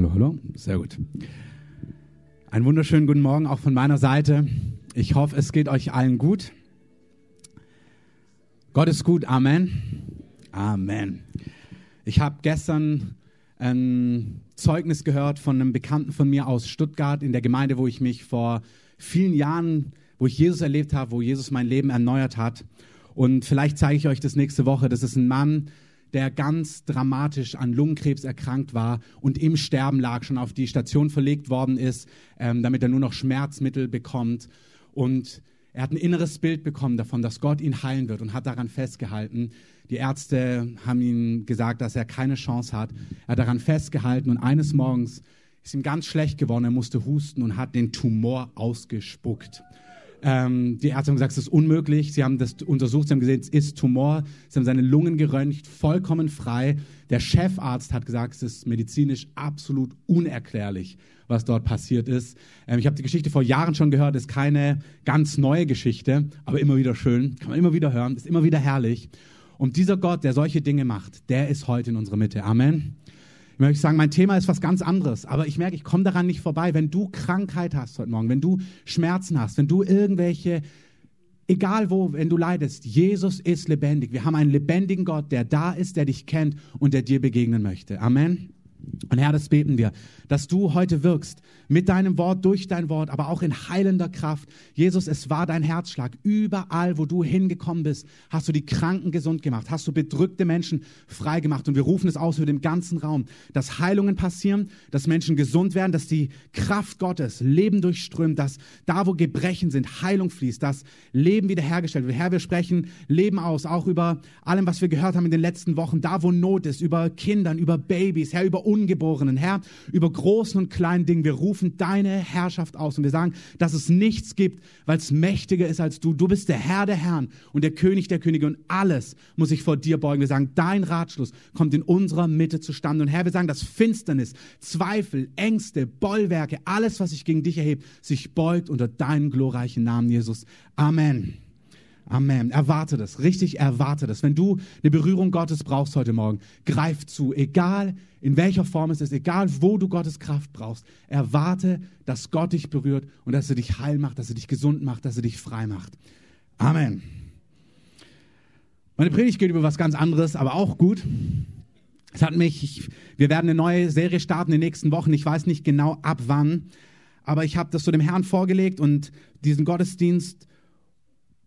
Hallo, hallo. Sehr gut. Einen wunderschönen guten Morgen auch von meiner Seite. Ich hoffe, es geht euch allen gut. Gott ist gut. Amen. Amen. Ich habe gestern ein Zeugnis gehört von einem Bekannten von mir aus Stuttgart in der Gemeinde, wo ich mich vor vielen Jahren, wo ich Jesus erlebt habe, wo Jesus mein Leben erneuert hat. Und vielleicht zeige ich euch das nächste Woche. Das ist ein Mann, der ganz dramatisch an Lungenkrebs erkrankt war und im Sterben lag, schon auf die Station verlegt worden ist, ähm, damit er nur noch Schmerzmittel bekommt. Und er hat ein inneres Bild bekommen davon, dass Gott ihn heilen wird und hat daran festgehalten. Die Ärzte haben ihm gesagt, dass er keine Chance hat. Er hat daran festgehalten und eines Morgens ist ihm ganz schlecht geworden. Er musste husten und hat den Tumor ausgespuckt. Ähm, die Ärzte haben gesagt, es ist unmöglich. Sie haben das untersucht, sie haben gesehen, es ist Tumor. Sie haben seine Lungen geröntgt, vollkommen frei. Der Chefarzt hat gesagt, es ist medizinisch absolut unerklärlich, was dort passiert ist. Ähm, ich habe die Geschichte vor Jahren schon gehört, ist keine ganz neue Geschichte, aber immer wieder schön, kann man immer wieder hören, ist immer wieder herrlich. Und dieser Gott, der solche Dinge macht, der ist heute in unserer Mitte. Amen. Ich möchte sagen, mein Thema ist was ganz anderes, aber ich merke, ich komme daran nicht vorbei. Wenn du Krankheit hast heute Morgen, wenn du Schmerzen hast, wenn du irgendwelche, egal wo, wenn du leidest, Jesus ist lebendig. Wir haben einen lebendigen Gott, der da ist, der dich kennt und der dir begegnen möchte. Amen. Und Herr, das beten wir, dass du heute wirkst mit deinem Wort, durch dein Wort, aber auch in heilender Kraft. Jesus, es war dein Herzschlag. Überall, wo du hingekommen bist, hast du die Kranken gesund gemacht, hast du bedrückte Menschen frei gemacht. Und wir rufen es aus über dem ganzen Raum, dass Heilungen passieren, dass Menschen gesund werden, dass die Kraft Gottes Leben durchströmt, dass da, wo Gebrechen sind, Heilung fließt, dass Leben wiederhergestellt wird. Herr, wir sprechen Leben aus, auch über allem, was wir gehört haben in den letzten Wochen, da, wo Not ist, über Kindern, über Babys, Herr, über Ungeborenen, Herr, über großen und kleinen Dingen. Wir rufen deine Herrschaft aus und wir sagen, dass es nichts gibt, weil es mächtiger ist als du. Du bist der Herr der Herren und der König der Könige und alles muss sich vor dir beugen. Wir sagen, dein Ratschluss kommt in unserer Mitte zustande. Und Herr, wir sagen, dass Finsternis, Zweifel, Ängste, Bollwerke, alles, was sich gegen dich erhebt, sich beugt unter deinen glorreichen Namen, Jesus. Amen. Amen. Erwarte das, richtig erwarte das. Wenn du eine Berührung Gottes brauchst heute Morgen, greif zu, egal in welcher Form es ist, egal wo du Gottes Kraft brauchst. Erwarte, dass Gott dich berührt und dass er dich heil macht, dass er dich gesund macht, dass er dich frei macht. Amen. Meine Predigt geht über was ganz anderes, aber auch gut. Es hat mich, ich, wir werden eine neue Serie starten in den nächsten Wochen. Ich weiß nicht genau ab wann, aber ich habe das so dem Herrn vorgelegt und diesen Gottesdienst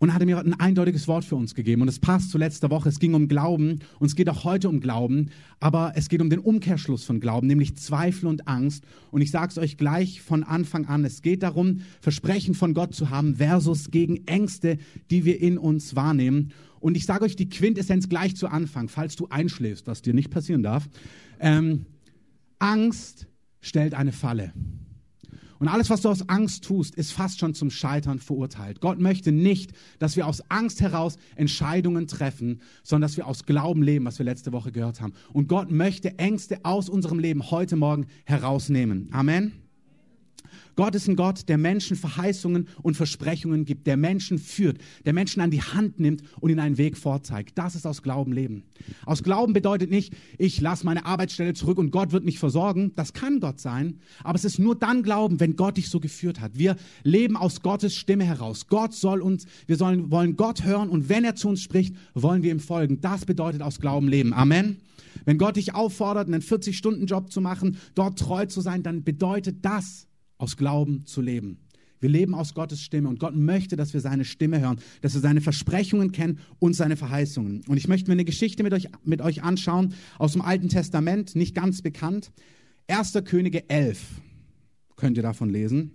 und hatte mir ein eindeutiges Wort für uns gegeben. Und es passt zu letzter Woche. Es ging um Glauben und es geht auch heute um Glauben. Aber es geht um den Umkehrschluss von Glauben, nämlich Zweifel und Angst. Und ich sage es euch gleich von Anfang an. Es geht darum, Versprechen von Gott zu haben versus gegen Ängste, die wir in uns wahrnehmen. Und ich sage euch die Quintessenz gleich zu Anfang, falls du einschläfst, was dir nicht passieren darf. Ähm, Angst stellt eine Falle. Und alles, was du aus Angst tust, ist fast schon zum Scheitern verurteilt. Gott möchte nicht, dass wir aus Angst heraus Entscheidungen treffen, sondern dass wir aus Glauben leben, was wir letzte Woche gehört haben. Und Gott möchte Ängste aus unserem Leben heute Morgen herausnehmen. Amen. Gott ist ein Gott, der Menschen Verheißungen und Versprechungen gibt, der Menschen führt, der Menschen an die Hand nimmt und ihnen einen Weg vorzeigt. Das ist aus Glauben leben. Aus Glauben bedeutet nicht, ich lasse meine Arbeitsstelle zurück und Gott wird mich versorgen. Das kann Gott sein, aber es ist nur dann Glauben, wenn Gott dich so geführt hat. Wir leben aus Gottes Stimme heraus. Gott soll uns, wir sollen, wollen Gott hören und wenn er zu uns spricht, wollen wir ihm folgen. Das bedeutet aus Glauben leben. Amen. Wenn Gott dich auffordert, einen 40-Stunden-Job zu machen, dort treu zu sein, dann bedeutet das, aus Glauben zu leben. Wir leben aus Gottes Stimme und Gott möchte, dass wir seine Stimme hören, dass wir seine Versprechungen kennen und seine Verheißungen. Und ich möchte mir eine Geschichte mit euch, mit euch anschauen aus dem Alten Testament, nicht ganz bekannt. 1. Könige 11 könnt ihr davon lesen.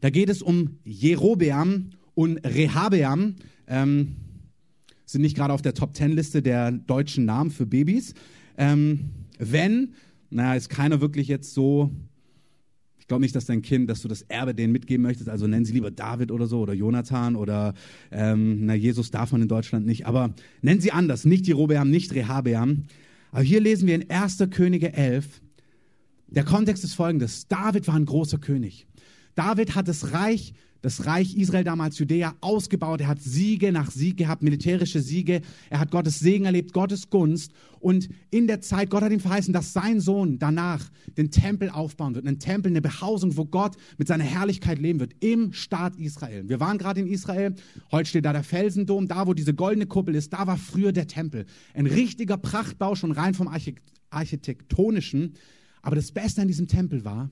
Da geht es um Jerobeam und Rehabeam. Ähm, sind nicht gerade auf der Top-10-Liste der deutschen Namen für Babys. Ähm, wenn, naja, ist keiner wirklich jetzt so ich glaube nicht, dass dein Kind, dass du das Erbe denen mitgeben möchtest. Also nennen sie lieber David oder so oder Jonathan oder ähm, na Jesus darf man in Deutschland nicht. Aber nennen sie anders, nicht Jerobeam, nicht Rehabeam. Aber hier lesen wir in 1. Könige 11. Der Kontext ist folgendes: David war ein großer König. David hat das Reich das Reich Israel damals Judäa ausgebaut. Er hat Siege nach Sieg gehabt, militärische Siege. Er hat Gottes Segen erlebt, Gottes Gunst. Und in der Zeit, Gott hat ihm verheißen, dass sein Sohn danach den Tempel aufbauen wird. Einen Tempel, eine Behausung, wo Gott mit seiner Herrlichkeit leben wird, im Staat Israel. Wir waren gerade in Israel. Heute steht da der Felsendom. Da, wo diese goldene Kuppel ist, da war früher der Tempel. Ein richtiger Prachtbau, schon rein vom Architektonischen. Aber das Beste an diesem Tempel war,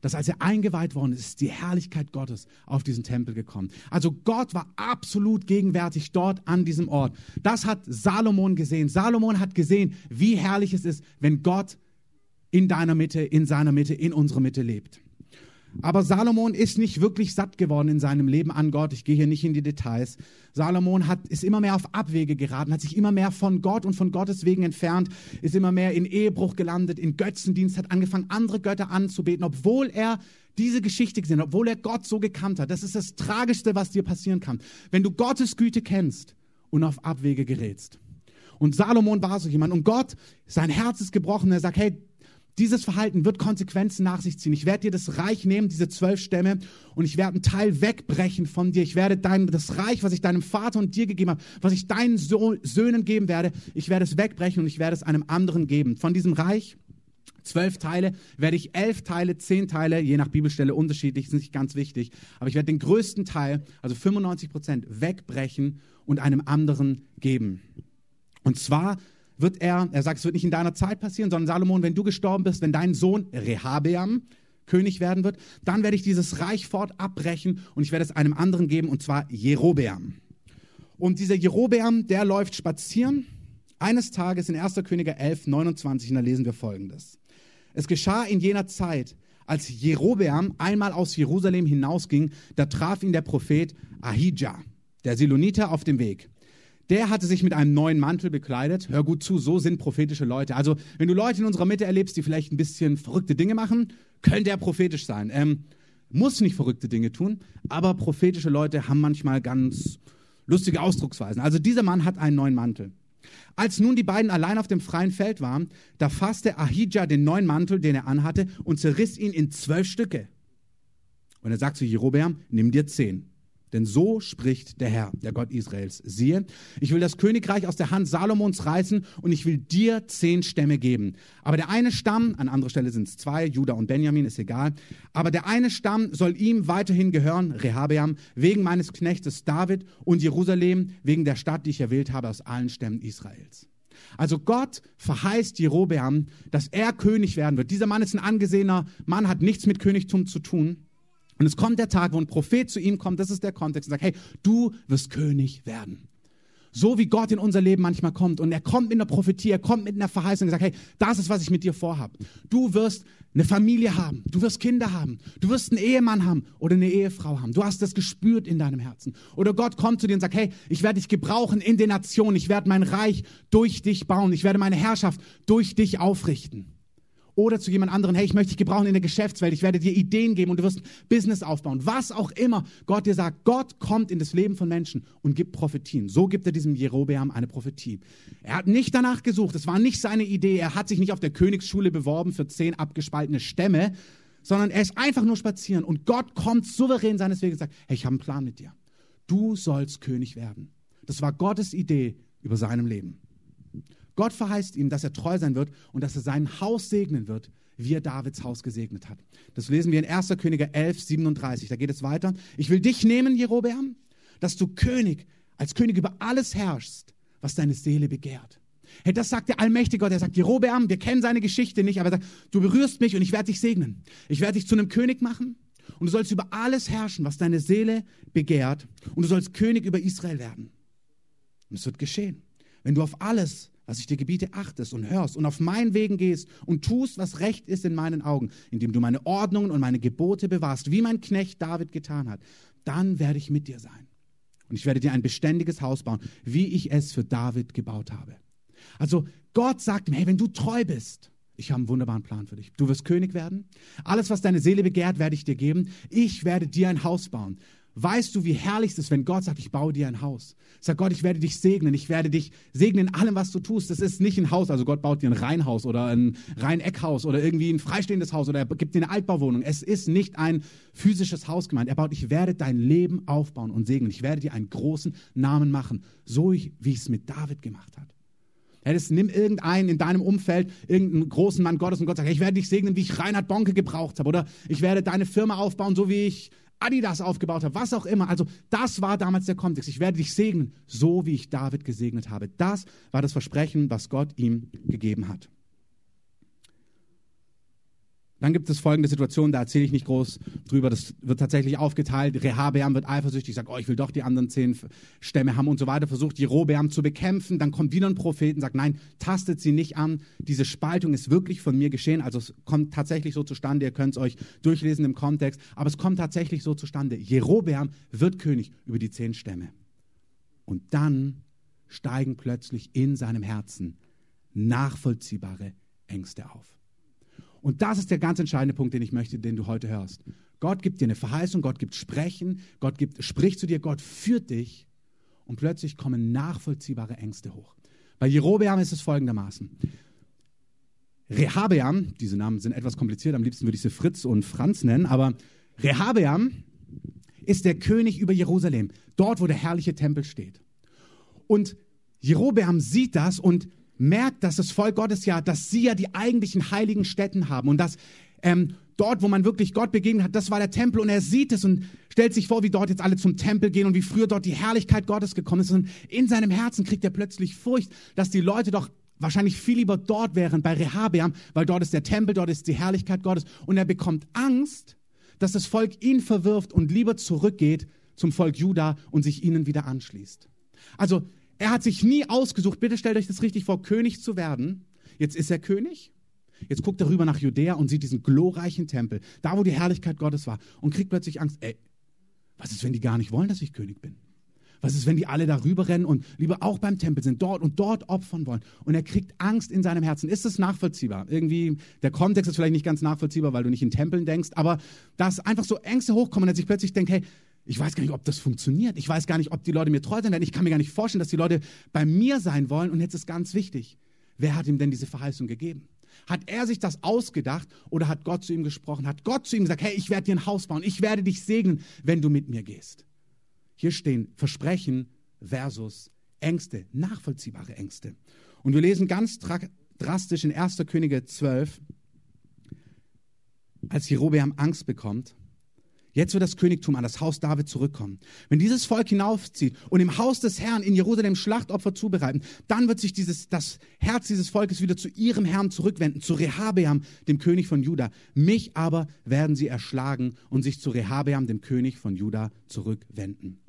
dass als er eingeweiht worden ist, ist die Herrlichkeit Gottes auf diesen Tempel gekommen. Also Gott war absolut gegenwärtig dort an diesem Ort. Das hat Salomon gesehen. Salomon hat gesehen, wie herrlich es ist, wenn Gott in deiner Mitte, in seiner Mitte, in unserer Mitte lebt. Aber Salomon ist nicht wirklich satt geworden in seinem Leben an Gott. Ich gehe hier nicht in die Details. Salomon hat, ist immer mehr auf Abwege geraten, hat sich immer mehr von Gott und von Gottes Wegen entfernt, ist immer mehr in Ehebruch gelandet, in Götzendienst, hat angefangen, andere Götter anzubeten, obwohl er diese Geschichte gesehen hat, obwohl er Gott so gekannt hat. Das ist das Tragischste, was dir passieren kann. Wenn du Gottes Güte kennst und auf Abwege gerätst. Und Salomon war so jemand. Und Gott, sein Herz ist gebrochen. Er sagt, hey, dieses Verhalten wird Konsequenzen nach sich ziehen. Ich werde dir das Reich nehmen, diese zwölf Stämme, und ich werde einen Teil wegbrechen von dir. Ich werde dein, das Reich, was ich deinem Vater und dir gegeben habe, was ich deinen so Söhnen geben werde, ich werde es wegbrechen und ich werde es einem anderen geben. Von diesem Reich, zwölf Teile, werde ich elf Teile, zehn Teile, je nach Bibelstelle unterschiedlich, ist nicht ganz wichtig, aber ich werde den größten Teil, also 95 Prozent, wegbrechen und einem anderen geben. Und zwar wird er, er sagt, es wird nicht in deiner Zeit passieren, sondern Salomon, wenn du gestorben bist, wenn dein Sohn Rehabeam König werden wird, dann werde ich dieses Reich fort abbrechen und ich werde es einem anderen geben, und zwar Jerobeam. Und dieser Jerobeam, der läuft spazieren. Eines Tages in 1. Könige 11, 29, und da lesen wir folgendes. Es geschah in jener Zeit, als Jerobeam einmal aus Jerusalem hinausging, da traf ihn der Prophet Ahijah, der Siloniter, auf dem Weg der hatte sich mit einem neuen Mantel bekleidet. Hör gut zu, so sind prophetische Leute. Also, wenn du Leute in unserer Mitte erlebst, die vielleicht ein bisschen verrückte Dinge machen, könnte er prophetisch sein. Ähm, muss nicht verrückte Dinge tun, aber prophetische Leute haben manchmal ganz lustige Ausdrucksweisen. Also, dieser Mann hat einen neuen Mantel. Als nun die beiden allein auf dem freien Feld waren, da fasste Ahijah den neuen Mantel, den er anhatte, und zerriss ihn in zwölf Stücke. Und er sagt zu Jerobeam, nimm dir zehn. Denn so spricht der Herr, der Gott Israels. Siehe, ich will das Königreich aus der Hand Salomons reißen und ich will dir zehn Stämme geben. Aber der eine Stamm, an anderer Stelle sind es zwei, Judah und Benjamin, ist egal. Aber der eine Stamm soll ihm weiterhin gehören, Rehabeam, wegen meines Knechtes David und Jerusalem, wegen der Stadt, die ich erwählt habe aus allen Stämmen Israels. Also Gott verheißt Jerobeam, dass er König werden wird. Dieser Mann ist ein angesehener Mann, hat nichts mit Königtum zu tun. Und es kommt der Tag, wo ein Prophet zu ihm kommt, das ist der Kontext, und sagt, hey, du wirst König werden. So wie Gott in unser Leben manchmal kommt. Und er kommt mit einer Prophetie, er kommt mit einer Verheißung und sagt, hey, das ist, was ich mit dir vorhabe. Du wirst eine Familie haben, du wirst Kinder haben, du wirst einen Ehemann haben oder eine Ehefrau haben. Du hast das gespürt in deinem Herzen. Oder Gott kommt zu dir und sagt, hey, ich werde dich gebrauchen in den Nationen, ich werde mein Reich durch dich bauen, ich werde meine Herrschaft durch dich aufrichten. Oder zu jemand anderen, hey, ich möchte dich gebrauchen in der Geschäftswelt, ich werde dir Ideen geben und du wirst Business aufbauen. Was auch immer Gott dir sagt, Gott kommt in das Leben von Menschen und gibt Prophetien. So gibt er diesem Jerobeam eine Prophetie. Er hat nicht danach gesucht, es war nicht seine Idee, er hat sich nicht auf der Königsschule beworben für zehn abgespaltene Stämme, sondern er ist einfach nur spazieren und Gott kommt souverän seines Weges und sagt, hey, ich habe einen Plan mit dir. Du sollst König werden. Das war Gottes Idee über seinem Leben. Gott verheißt ihm, dass er treu sein wird und dass er sein Haus segnen wird, wie er Davids Haus gesegnet hat. Das lesen wir in 1. Könige 11, 37. Da geht es weiter. Ich will dich nehmen, Jerobeam, dass du König, als König über alles herrschst, was deine Seele begehrt. Hey, das sagt der allmächtige Gott. Er sagt, Jerobeam, wir kennen seine Geschichte nicht, aber er sagt, du berührst mich und ich werde dich segnen. Ich werde dich zu einem König machen und du sollst über alles herrschen, was deine Seele begehrt und du sollst König über Israel werden. Und es wird geschehen. Wenn du auf alles was ich dir gebiete, achtest und hörst und auf meinen Wegen gehst und tust, was recht ist in meinen Augen, indem du meine Ordnungen und meine Gebote bewahrst, wie mein Knecht David getan hat, dann werde ich mit dir sein. Und ich werde dir ein beständiges Haus bauen, wie ich es für David gebaut habe. Also Gott sagt mir, hey, wenn du treu bist, ich habe einen wunderbaren Plan für dich. Du wirst König werden. Alles, was deine Seele begehrt, werde ich dir geben. Ich werde dir ein Haus bauen. Weißt du, wie herrlich es ist, wenn Gott sagt, ich baue dir ein Haus? Sag Gott, ich werde dich segnen, ich werde dich segnen in allem, was du tust. Das ist nicht ein Haus, also Gott baut dir ein Reihenhaus oder ein Reineckhaus oder irgendwie ein freistehendes Haus oder er gibt dir eine Altbauwohnung. Es ist nicht ein physisches Haus gemeint. Er baut, ich werde dein Leben aufbauen und segnen. Ich werde dir einen großen Namen machen, so wie ich es mit David gemacht hat. Ja, das, nimm irgendeinen in deinem Umfeld, irgendeinen großen Mann Gottes und Gott sagt, ich werde dich segnen, wie ich Reinhard Bonke gebraucht habe. Oder ich werde deine Firma aufbauen, so wie ich Adidas aufgebaut habe, was auch immer. Also das war damals der Kontext. Ich werde dich segnen, so wie ich David gesegnet habe. Das war das Versprechen, was Gott ihm gegeben hat. Dann gibt es folgende Situation, da erzähle ich nicht groß drüber. Das wird tatsächlich aufgeteilt. Rehabeam wird eifersüchtig, sagt, oh, ich will doch die anderen zehn Stämme haben und so weiter. Versucht Jerobeam zu bekämpfen. Dann kommt wieder ein Prophet und sagt, nein, tastet sie nicht an. Diese Spaltung ist wirklich von mir geschehen. Also es kommt tatsächlich so zustande. Ihr könnt es euch durchlesen im Kontext. Aber es kommt tatsächlich so zustande. Jerobeam wird König über die zehn Stämme. Und dann steigen plötzlich in seinem Herzen nachvollziehbare Ängste auf. Und das ist der ganz entscheidende Punkt, den ich möchte, den du heute hörst. Gott gibt dir eine Verheißung, Gott gibt Sprechen, Gott gibt, spricht zu dir, Gott führt dich und plötzlich kommen nachvollziehbare Ängste hoch. Bei Jerobeam ist es folgendermaßen. Rehabeam, diese Namen sind etwas kompliziert, am liebsten würde ich sie Fritz und Franz nennen, aber Rehabeam ist der König über Jerusalem, dort, wo der herrliche Tempel steht. Und Jerobeam sieht das und merkt, dass das Volk Gottes ja, dass sie ja die eigentlichen heiligen Stätten haben. Und dass ähm, dort, wo man wirklich Gott begegnet hat, das war der Tempel und er sieht es und stellt sich vor, wie dort jetzt alle zum Tempel gehen und wie früher dort die Herrlichkeit Gottes gekommen ist. Und in seinem Herzen kriegt er plötzlich Furcht, dass die Leute doch wahrscheinlich viel lieber dort wären, bei Rehabeam, weil dort ist der Tempel, dort ist die Herrlichkeit Gottes. Und er bekommt Angst, dass das Volk ihn verwirft und lieber zurückgeht zum Volk Juda und sich ihnen wieder anschließt. Also er hat sich nie ausgesucht, bitte stellt euch das richtig vor, König zu werden. Jetzt ist er König. Jetzt guckt er rüber nach Judäa und sieht diesen glorreichen Tempel, da wo die Herrlichkeit Gottes war, und kriegt plötzlich Angst. Ey, was ist, wenn die gar nicht wollen, dass ich König bin? Was ist, wenn die alle darüber rennen und lieber auch beim Tempel sind, dort und dort opfern wollen? Und er kriegt Angst in seinem Herzen. Ist das nachvollziehbar? Irgendwie, der Kontext ist vielleicht nicht ganz nachvollziehbar, weil du nicht in Tempeln denkst, aber dass einfach so Ängste hochkommen und er sich plötzlich denkt, hey, ich weiß gar nicht, ob das funktioniert. Ich weiß gar nicht, ob die Leute mir treu sein werden. Ich kann mir gar nicht vorstellen, dass die Leute bei mir sein wollen. Und jetzt ist ganz wichtig, wer hat ihm denn diese Verheißung gegeben? Hat er sich das ausgedacht oder hat Gott zu ihm gesprochen? Hat Gott zu ihm gesagt, hey, ich werde dir ein Haus bauen, ich werde dich segnen, wenn du mit mir gehst? Hier stehen Versprechen versus Ängste, nachvollziehbare Ängste. Und wir lesen ganz drastisch in 1. Könige 12, als Jerobeam Angst bekommt, Jetzt wird das Königtum an das Haus David zurückkommen. Wenn dieses Volk hinaufzieht und im Haus des Herrn in Jerusalem Schlachtopfer zubereiten, dann wird sich dieses, das Herz dieses Volkes wieder zu ihrem Herrn zurückwenden, zu Rehabeam, dem König von Juda. Mich aber werden sie erschlagen und sich zu Rehabeam, dem König von Juda, zurückwenden.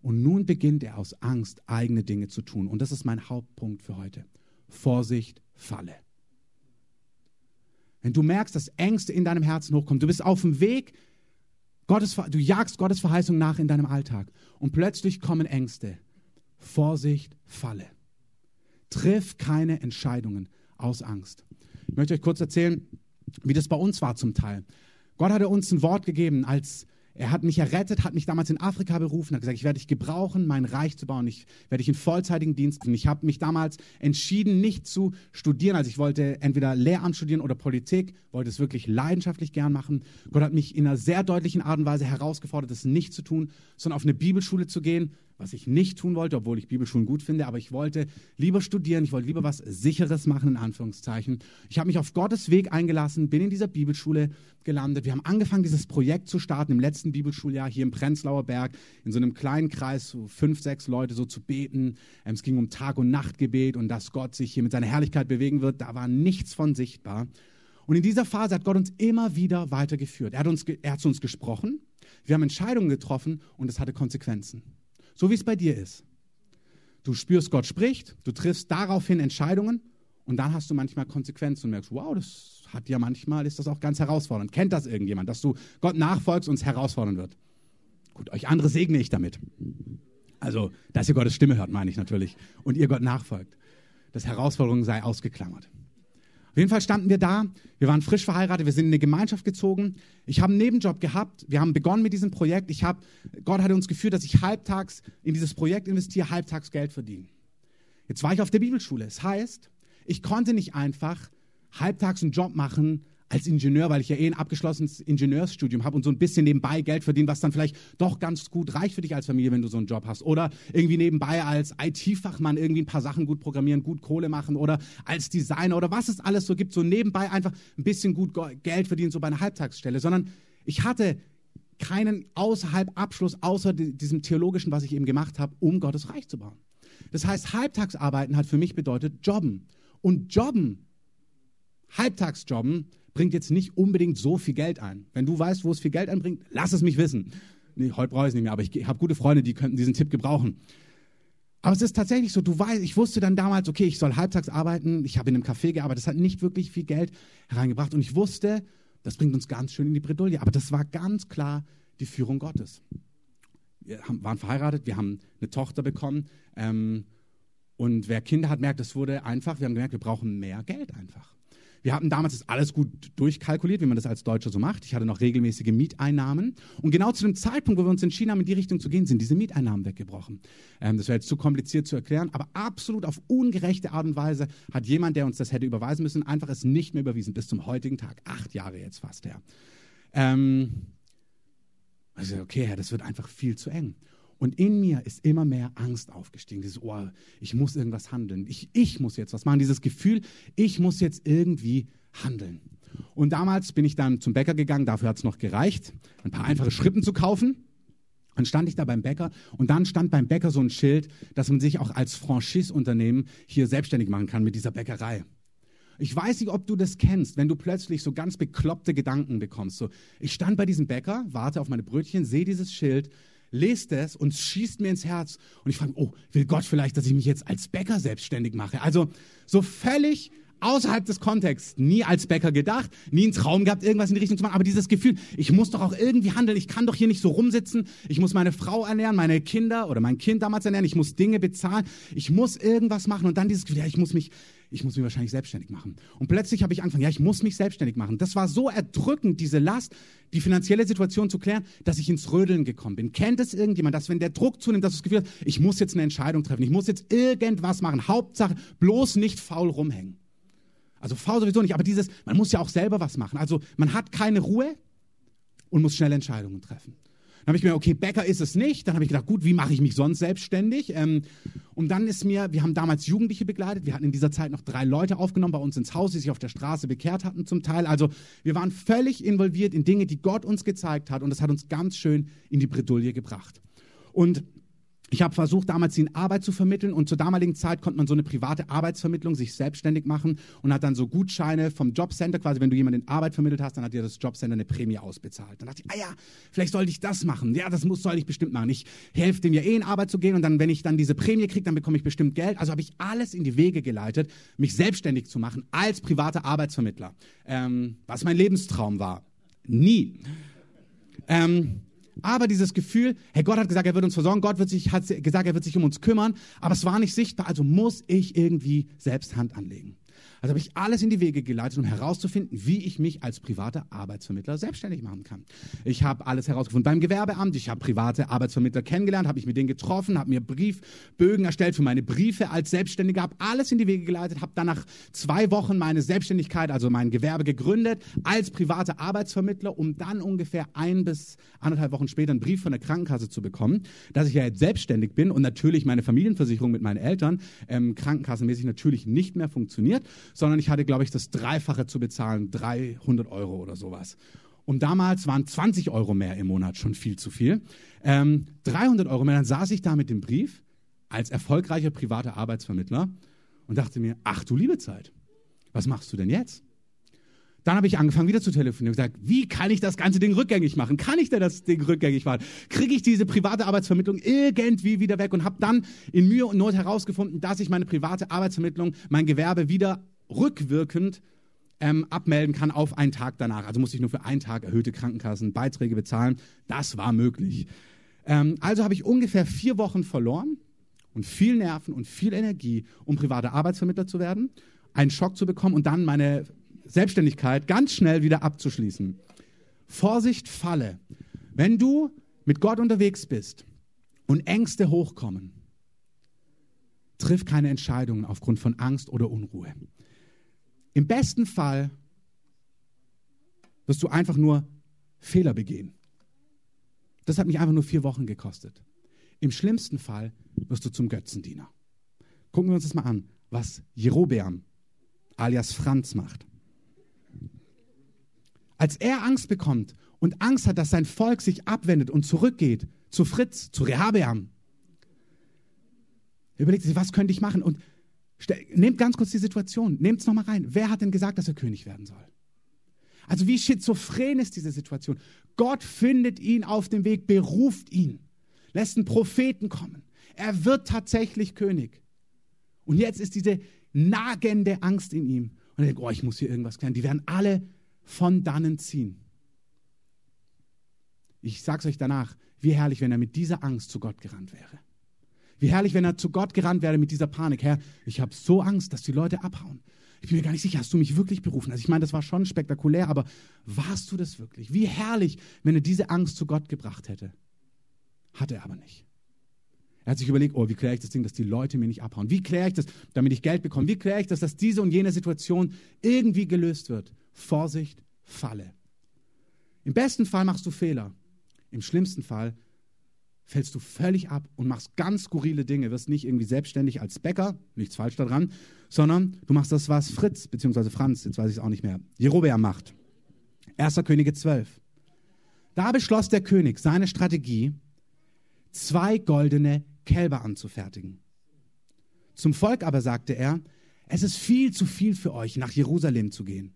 Und nun beginnt er aus Angst, eigene Dinge zu tun. Und das ist mein Hauptpunkt für heute. Vorsicht, Falle. Wenn du merkst, dass Ängste in deinem Herzen hochkommen, du bist auf dem Weg, Gottes, du jagst Gottes Verheißung nach in deinem Alltag und plötzlich kommen Ängste. Vorsicht, Falle. Triff keine Entscheidungen aus Angst. Ich möchte euch kurz erzählen, wie das bei uns war zum Teil. Gott hatte uns ein Wort gegeben als er hat mich errettet, hat mich damals in Afrika berufen, hat gesagt, ich werde dich gebrauchen, mein Reich zu bauen. Ich werde dich in vollzeitigen Dienst. Ich habe mich damals entschieden, nicht zu studieren. Also ich wollte entweder Lehramt studieren oder Politik, wollte es wirklich leidenschaftlich gern machen. Gott hat mich in einer sehr deutlichen Art und Weise herausgefordert, das nicht zu tun, sondern auf eine Bibelschule zu gehen, was ich nicht tun wollte, obwohl ich Bibelschulen gut finde, aber ich wollte lieber studieren, ich wollte lieber was Sicheres machen, in Anführungszeichen. Ich habe mich auf Gottes Weg eingelassen, bin in dieser Bibelschule gelandet. Wir haben angefangen, dieses Projekt zu starten im letzten Bibelschuljahr hier im Prenzlauer Berg, in so einem kleinen Kreis, so fünf, sechs Leute so zu beten. Ähm, es ging um Tag- und Nachtgebet und dass Gott sich hier mit seiner Herrlichkeit bewegen wird. Da war nichts von sichtbar. Und in dieser Phase hat Gott uns immer wieder weitergeführt. Er hat, uns, er hat zu uns gesprochen, wir haben Entscheidungen getroffen und es hatte Konsequenzen. So wie es bei dir ist. Du spürst, Gott spricht, du triffst daraufhin Entscheidungen und dann hast du manchmal Konsequenzen und merkst, wow, das hat ja manchmal, ist das auch ganz herausfordernd. Kennt das irgendjemand, dass du Gott nachfolgst und es herausfordern wird? Gut, euch andere segne ich damit. Also, dass ihr Gottes Stimme hört, meine ich natürlich. Und ihr Gott nachfolgt. Das Herausforderung sei ausgeklammert. Auf jeden Fall standen wir da, wir waren frisch verheiratet, wir sind in eine Gemeinschaft gezogen. Ich habe einen Nebenjob gehabt, wir haben begonnen mit diesem Projekt. Ich hab, Gott hatte uns geführt, dass ich halbtags in dieses Projekt investiere, halbtags Geld verdiene. Jetzt war ich auf der Bibelschule. Das heißt, ich konnte nicht einfach halbtags einen Job machen als Ingenieur, weil ich ja eh ein abgeschlossenes Ingenieursstudium habe und so ein bisschen nebenbei Geld verdienen, was dann vielleicht doch ganz gut reicht für dich als Familie, wenn du so einen Job hast. Oder irgendwie nebenbei als IT-Fachmann irgendwie ein paar Sachen gut programmieren, gut Kohle machen oder als Designer oder was es alles so gibt, so nebenbei einfach ein bisschen gut Geld verdienen, so bei einer Halbtagsstelle. Sondern ich hatte keinen außerhalb Abschluss, außer diesem theologischen, was ich eben gemacht habe, um Gottes Reich zu bauen. Das heißt, Halbtagsarbeiten hat für mich bedeutet Jobben. Und Jobben, Halbtagsjobben, bringt jetzt nicht unbedingt so viel Geld ein. Wenn du weißt, wo es viel Geld einbringt, lass es mich wissen. Nee, heute brauche ich es nicht mehr, aber ich habe gute Freunde, die könnten diesen Tipp gebrauchen. Aber es ist tatsächlich so, du weißt, ich wusste dann damals, okay, ich soll halbtags arbeiten, ich habe in einem Café gearbeitet, das hat nicht wirklich viel Geld hereingebracht und ich wusste, das bringt uns ganz schön in die Bredouille, aber das war ganz klar die Führung Gottes. Wir haben, waren verheiratet, wir haben eine Tochter bekommen ähm, und wer Kinder hat, merkt, es wurde einfach, wir haben gemerkt, wir brauchen mehr Geld einfach. Wir hatten damals das alles gut durchkalkuliert, wie man das als Deutscher so macht. Ich hatte noch regelmäßige Mieteinnahmen. Und genau zu dem Zeitpunkt, wo wir uns entschieden haben, in die Richtung zu gehen, sind diese Mieteinnahmen weggebrochen. Ähm, das wäre jetzt zu kompliziert zu erklären, aber absolut auf ungerechte Art und Weise hat jemand, der uns das hätte überweisen müssen, einfach es nicht mehr überwiesen, bis zum heutigen Tag. Acht Jahre jetzt fast her. Ähm, also, okay, Herr, das wird einfach viel zu eng. Und in mir ist immer mehr Angst aufgestiegen. Dieses, oh, ich muss irgendwas handeln. Ich, ich muss jetzt was machen. Dieses Gefühl, ich muss jetzt irgendwie handeln. Und damals bin ich dann zum Bäcker gegangen. Dafür hat es noch gereicht, ein paar einfache Schrippen zu kaufen. Dann stand ich da beim Bäcker und dann stand beim Bäcker so ein Schild, dass man sich auch als Franchise-Unternehmen hier selbstständig machen kann mit dieser Bäckerei. Ich weiß nicht, ob du das kennst, wenn du plötzlich so ganz bekloppte Gedanken bekommst. So, ich stand bei diesem Bäcker, warte auf meine Brötchen, sehe dieses Schild lest es und schießt mir ins Herz. Und ich frage, oh, will Gott vielleicht, dass ich mich jetzt als Bäcker selbstständig mache? Also so völlig außerhalb des Kontexts, nie als Bäcker gedacht, nie einen Traum gehabt, irgendwas in die Richtung zu machen, aber dieses Gefühl, ich muss doch auch irgendwie handeln, ich kann doch hier nicht so rumsitzen, ich muss meine Frau ernähren, meine Kinder oder mein Kind damals ernähren, ich muss Dinge bezahlen, ich muss irgendwas machen. Und dann dieses Gefühl, ja, ich muss mich ich muss mich wahrscheinlich selbstständig machen. Und plötzlich habe ich angefangen, ja, ich muss mich selbstständig machen. Das war so erdrückend, diese Last, die finanzielle Situation zu klären, dass ich ins Rödeln gekommen bin. Kennt es irgendjemand, dass wenn der Druck zunimmt, dass du das Gefühl hast, ich muss jetzt eine Entscheidung treffen, ich muss jetzt irgendwas machen. Hauptsache, bloß nicht faul rumhängen. Also faul sowieso nicht, aber dieses, man muss ja auch selber was machen. Also man hat keine Ruhe und muss schnell Entscheidungen treffen. Habe ich mir, okay, Bäcker ist es nicht. Dann habe ich gedacht, gut, wie mache ich mich sonst selbstständig? Ähm, und dann ist mir, wir haben damals Jugendliche begleitet. Wir hatten in dieser Zeit noch drei Leute aufgenommen bei uns ins Haus, die sich auf der Straße bekehrt hatten zum Teil. Also wir waren völlig involviert in Dinge, die Gott uns gezeigt hat. Und das hat uns ganz schön in die Bredouille gebracht. Und ich habe versucht, damals ihnen Arbeit zu vermitteln und zur damaligen Zeit konnte man so eine private Arbeitsvermittlung sich selbstständig machen und hat dann so Gutscheine vom Jobcenter, quasi wenn du jemanden Arbeit vermittelt hast, dann hat dir das Jobcenter eine Prämie ausbezahlt. Dann dachte ich, ah ja, vielleicht sollte ich das machen. Ja, das muss, soll ich bestimmt machen. Ich helfe dem ja eh in Arbeit zu gehen und dann, wenn ich dann diese Prämie kriege, dann bekomme ich bestimmt Geld. Also habe ich alles in die Wege geleitet, mich selbstständig zu machen als privater Arbeitsvermittler, ähm, was mein Lebenstraum war. Nie. Ähm, aber dieses Gefühl, hey, Gott hat gesagt, er wird uns versorgen, Gott wird sich, hat gesagt, er wird sich um uns kümmern, aber es war nicht sichtbar, also muss ich irgendwie selbst Hand anlegen. Also habe ich alles in die Wege geleitet, um herauszufinden, wie ich mich als privater Arbeitsvermittler selbstständig machen kann. Ich habe alles herausgefunden beim Gewerbeamt. Ich habe private Arbeitsvermittler kennengelernt, habe mich mit denen getroffen, habe mir Briefbögen erstellt für meine Briefe als Selbstständiger, habe alles in die Wege geleitet, habe dann nach zwei Wochen meine Selbstständigkeit, also mein Gewerbe gegründet als privater Arbeitsvermittler, um dann ungefähr ein bis anderthalb Wochen später einen Brief von der Krankenkasse zu bekommen, dass ich ja jetzt selbstständig bin und natürlich meine Familienversicherung mit meinen Eltern ähm, krankenkassenmäßig natürlich nicht mehr funktioniert sondern ich hatte, glaube ich, das Dreifache zu bezahlen, 300 Euro oder sowas. Und damals waren 20 Euro mehr im Monat schon viel zu viel. Ähm, 300 Euro mehr, dann saß ich da mit dem Brief als erfolgreicher privater Arbeitsvermittler und dachte mir, ach du liebe Zeit, was machst du denn jetzt? Dann habe ich angefangen wieder zu telefonieren und gesagt, wie kann ich das ganze Ding rückgängig machen? Kann ich denn das Ding rückgängig machen? Kriege ich diese private Arbeitsvermittlung irgendwie wieder weg? Und habe dann in Mühe und Not herausgefunden, dass ich meine private Arbeitsvermittlung, mein Gewerbe wieder rückwirkend ähm, abmelden kann auf einen Tag danach. Also musste ich nur für einen Tag erhöhte Krankenkassenbeiträge bezahlen. Das war möglich. Ähm, also habe ich ungefähr vier Wochen verloren und viel Nerven und viel Energie, um privater Arbeitsvermittler zu werden. einen Schock zu bekommen und dann meine Selbstständigkeit ganz schnell wieder abzuschließen. Vorsicht, Falle. Wenn du mit Gott unterwegs bist und Ängste hochkommen, triff keine Entscheidungen aufgrund von Angst oder Unruhe. Im besten Fall wirst du einfach nur Fehler begehen. Das hat mich einfach nur vier Wochen gekostet. Im schlimmsten Fall wirst du zum Götzendiener. Gucken wir uns das mal an, was Jerobeam alias Franz macht. Als er Angst bekommt und Angst hat, dass sein Volk sich abwendet und zurückgeht zu Fritz, zu Rehabeam, überlegt sich, was könnte ich machen? Und nehmt ganz kurz die Situation, nehmt es nochmal rein. Wer hat denn gesagt, dass er König werden soll? Also wie schizophren ist diese Situation? Gott findet ihn auf dem Weg, beruft ihn, lässt einen Propheten kommen. Er wird tatsächlich König. Und jetzt ist diese nagende Angst in ihm. Und er denkt, oh, ich muss hier irgendwas klären. Die werden alle von dannen ziehen. Ich sage es euch danach, wie herrlich, wenn er mit dieser Angst zu Gott gerannt wäre. Wie herrlich, wenn er zu Gott gerannt wäre mit dieser Panik. Herr, ich habe so Angst, dass die Leute abhauen. Ich bin mir gar nicht sicher, hast du mich wirklich berufen? Also ich meine, das war schon spektakulär, aber warst du das wirklich? Wie herrlich, wenn er diese Angst zu Gott gebracht hätte. Hat er aber nicht. Er hat sich überlegt, oh, wie kläre ich das Ding, dass die Leute mir nicht abhauen? Wie kläre ich das, damit ich Geld bekomme? Wie kläre ich das, dass diese und jene Situation irgendwie gelöst wird? Vorsicht, Falle. Im besten Fall machst du Fehler. Im schlimmsten Fall fällst du völlig ab und machst ganz skurrile Dinge, wirst nicht irgendwie selbstständig als Bäcker, nichts falsch daran, sondern du machst das, was Fritz bzw. Franz, jetzt weiß ich es auch nicht mehr, Jerobeam macht. 1. Könige 12. Da beschloss der König seine Strategie, zwei goldene Kälber anzufertigen. Zum Volk aber sagte er, es ist viel zu viel für euch, nach Jerusalem zu gehen.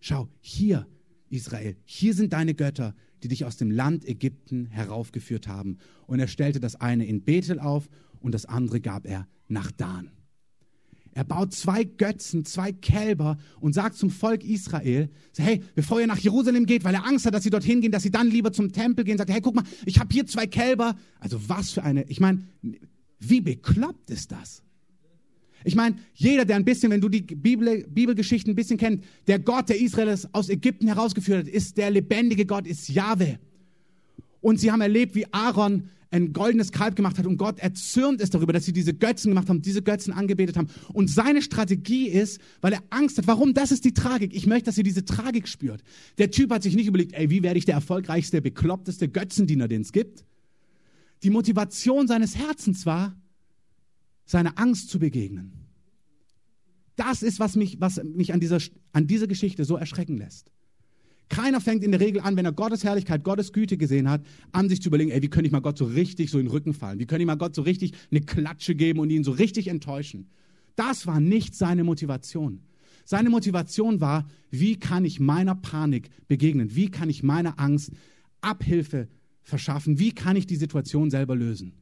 Schau, hier, Israel, hier sind deine Götter, die dich aus dem Land Ägypten heraufgeführt haben. Und er stellte das eine in Bethel auf und das andere gab er nach Dan. Er baut zwei Götzen, zwei Kälber und sagt zum Volk Israel, hey, bevor ihr nach Jerusalem geht, weil er Angst hat, dass sie dorthin gehen, dass sie dann lieber zum Tempel gehen, sagt hey, guck mal, ich habe hier zwei Kälber. Also was für eine, ich meine, wie bekloppt ist das? Ich meine, jeder, der ein bisschen, wenn du die Bibel, Bibelgeschichten ein bisschen kennt, der Gott, der Israel aus Ägypten herausgeführt hat, ist der lebendige Gott, ist Jahwe. Und sie haben erlebt, wie Aaron ein goldenes Kalb gemacht hat und Gott erzürnt ist darüber, dass sie diese Götzen gemacht haben, diese Götzen angebetet haben. Und seine Strategie ist, weil er Angst hat, warum? Das ist die Tragik. Ich möchte, dass ihr diese Tragik spürt. Der Typ hat sich nicht überlegt, ey, wie werde ich der erfolgreichste, bekloppteste Götzendiener, den es gibt? Die Motivation seines Herzens war, seiner Angst zu begegnen. Das ist, was mich, was mich an, dieser, an dieser Geschichte so erschrecken lässt. Keiner fängt in der Regel an, wenn er Gottes Herrlichkeit, Gottes Güte gesehen hat, an sich zu überlegen, ey, wie könnte ich mal Gott so richtig so in den Rücken fallen? Wie könnte ich mal Gott so richtig eine Klatsche geben und ihn so richtig enttäuschen? Das war nicht seine Motivation. Seine Motivation war, wie kann ich meiner Panik begegnen? Wie kann ich meiner Angst Abhilfe verschaffen? Wie kann ich die Situation selber lösen?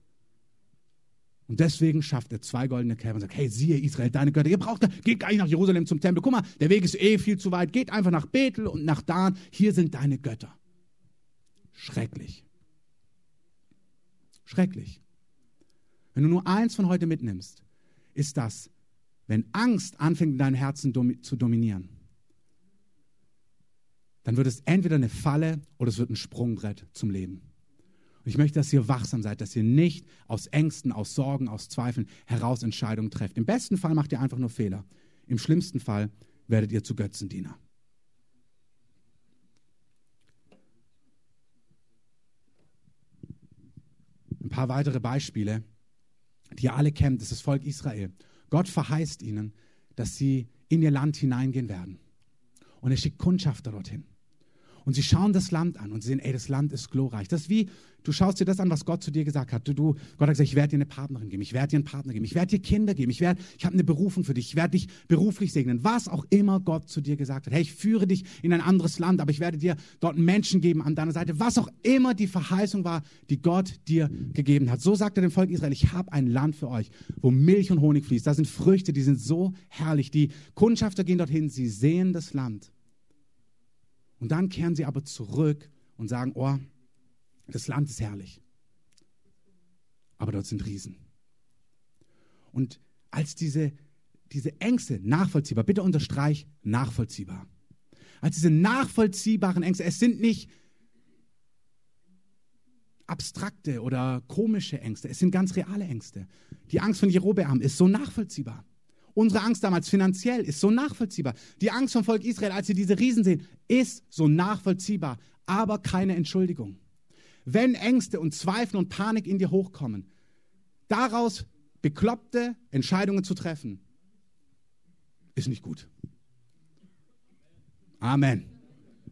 Und deswegen schafft er zwei goldene Kälber und sagt, hey, siehe Israel, deine Götter, ihr braucht, geht gar nicht nach Jerusalem zum Tempel. Guck mal, der Weg ist eh viel zu weit. Geht einfach nach Bethel und nach Dan. Hier sind deine Götter. Schrecklich. Schrecklich. Wenn du nur eins von heute mitnimmst, ist das, wenn Angst anfängt in deinem Herzen zu dominieren, dann wird es entweder eine Falle oder es wird ein Sprungbrett zum Leben. Und ich möchte, dass ihr wachsam seid, dass ihr nicht aus Ängsten, aus Sorgen, aus Zweifeln heraus Entscheidungen trefft. Im besten Fall macht ihr einfach nur Fehler. Im schlimmsten Fall werdet ihr zu Götzendiener. Ein paar weitere Beispiele, die ihr alle kennt, ist das Volk Israel. Gott verheißt ihnen, dass sie in ihr Land hineingehen werden. Und er schickt Kundschafter dorthin. Und sie schauen das Land an und sehen, ey, das Land ist glorreich. Das ist wie, du schaust dir das an, was Gott zu dir gesagt hat. Du, du, Gott hat gesagt, ich werde dir eine Partnerin geben, ich werde dir einen Partner geben, ich werde dir Kinder geben, ich, werde, ich habe eine Berufung für dich, ich werde dich beruflich segnen. Was auch immer Gott zu dir gesagt hat. Hey, ich führe dich in ein anderes Land, aber ich werde dir dort Menschen geben an deiner Seite. Was auch immer die Verheißung war, die Gott dir gegeben hat. So sagt er dem Volk Israel, ich habe ein Land für euch, wo Milch und Honig fließt. Da sind Früchte, die sind so herrlich. Die Kundschafter gehen dorthin, sie sehen das Land. Und dann kehren sie aber zurück und sagen, oh, das Land ist herrlich. Aber dort sind Riesen. Und als diese diese Ängste nachvollziehbar, bitte unterstreich nachvollziehbar. Als diese nachvollziehbaren Ängste, es sind nicht abstrakte oder komische Ängste, es sind ganz reale Ängste. Die Angst von Jerobeam ist so nachvollziehbar. Unsere Angst damals finanziell ist so nachvollziehbar. Die Angst vom Volk Israel, als sie diese Riesen sehen, ist so nachvollziehbar, aber keine Entschuldigung. Wenn Ängste und Zweifel und Panik in dir hochkommen, daraus bekloppte Entscheidungen zu treffen, ist nicht gut. Amen.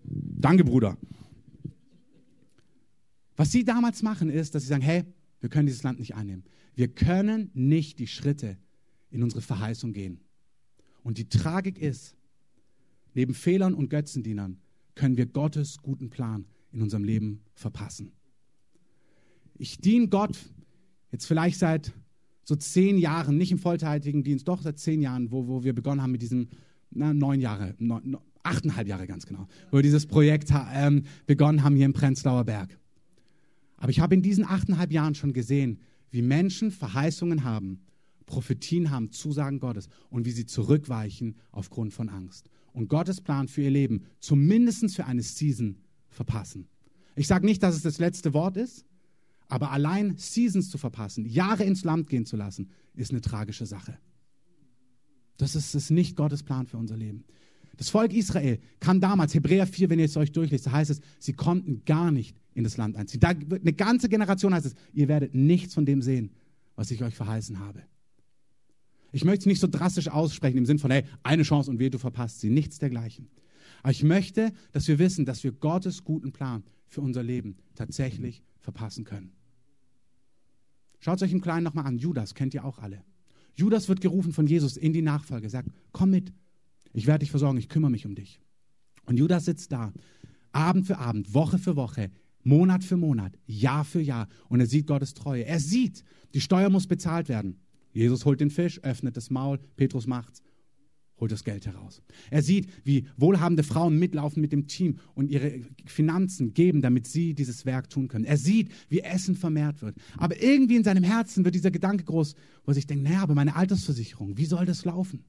Danke, Bruder. Was sie damals machen, ist, dass sie sagen, hey, wir können dieses Land nicht einnehmen. Wir können nicht die Schritte in unsere Verheißung gehen. Und die Tragik ist, neben Fehlern und Götzendienern können wir Gottes guten Plan in unserem Leben verpassen. Ich diene Gott jetzt vielleicht seit so zehn Jahren, nicht im vollzeitigen Dienst, doch seit zehn Jahren, wo, wo wir begonnen haben mit diesem, na, neun Jahre, neun, achteinhalb Jahre ganz genau, wo wir dieses Projekt ähm, begonnen haben hier im Prenzlauer Berg. Aber ich habe in diesen achteinhalb Jahren schon gesehen, wie Menschen Verheißungen haben, Prophetien haben, Zusagen Gottes und wie sie zurückweichen aufgrund von Angst. Und Gottes Plan für ihr Leben, zumindest für eine Season, verpassen. Ich sage nicht, dass es das letzte Wort ist, aber allein Seasons zu verpassen, Jahre ins Land gehen zu lassen, ist eine tragische Sache. Das ist, ist nicht Gottes Plan für unser Leben. Das Volk Israel kam damals, Hebräer 4, wenn ihr es euch durchlest, da heißt es, sie konnten gar nicht in das Land einziehen. Da, eine ganze Generation heißt es, ihr werdet nichts von dem sehen, was ich euch verheißen habe. Ich möchte es nicht so drastisch aussprechen im Sinn von, hey, eine Chance und weh, du verpasst sie. Nichts dergleichen. Aber ich möchte, dass wir wissen, dass wir Gottes guten Plan für unser Leben tatsächlich verpassen können. Schaut euch im Kleinen nochmal an. Judas kennt ihr auch alle. Judas wird gerufen von Jesus in die Nachfolge, sagt, komm mit, ich werde dich versorgen, ich kümmere mich um dich. Und Judas sitzt da, Abend für Abend, Woche für Woche, Monat für Monat, Jahr für Jahr und er sieht Gottes Treue. Er sieht, die Steuer muss bezahlt werden. Jesus holt den Fisch, öffnet das Maul, Petrus macht's, holt das Geld heraus. Er sieht, wie wohlhabende Frauen mitlaufen mit dem Team und ihre Finanzen geben, damit sie dieses Werk tun können. Er sieht, wie Essen vermehrt wird. Aber irgendwie in seinem Herzen wird dieser Gedanke groß, wo er sich denkt, naja, aber meine Altersversicherung, wie soll das laufen?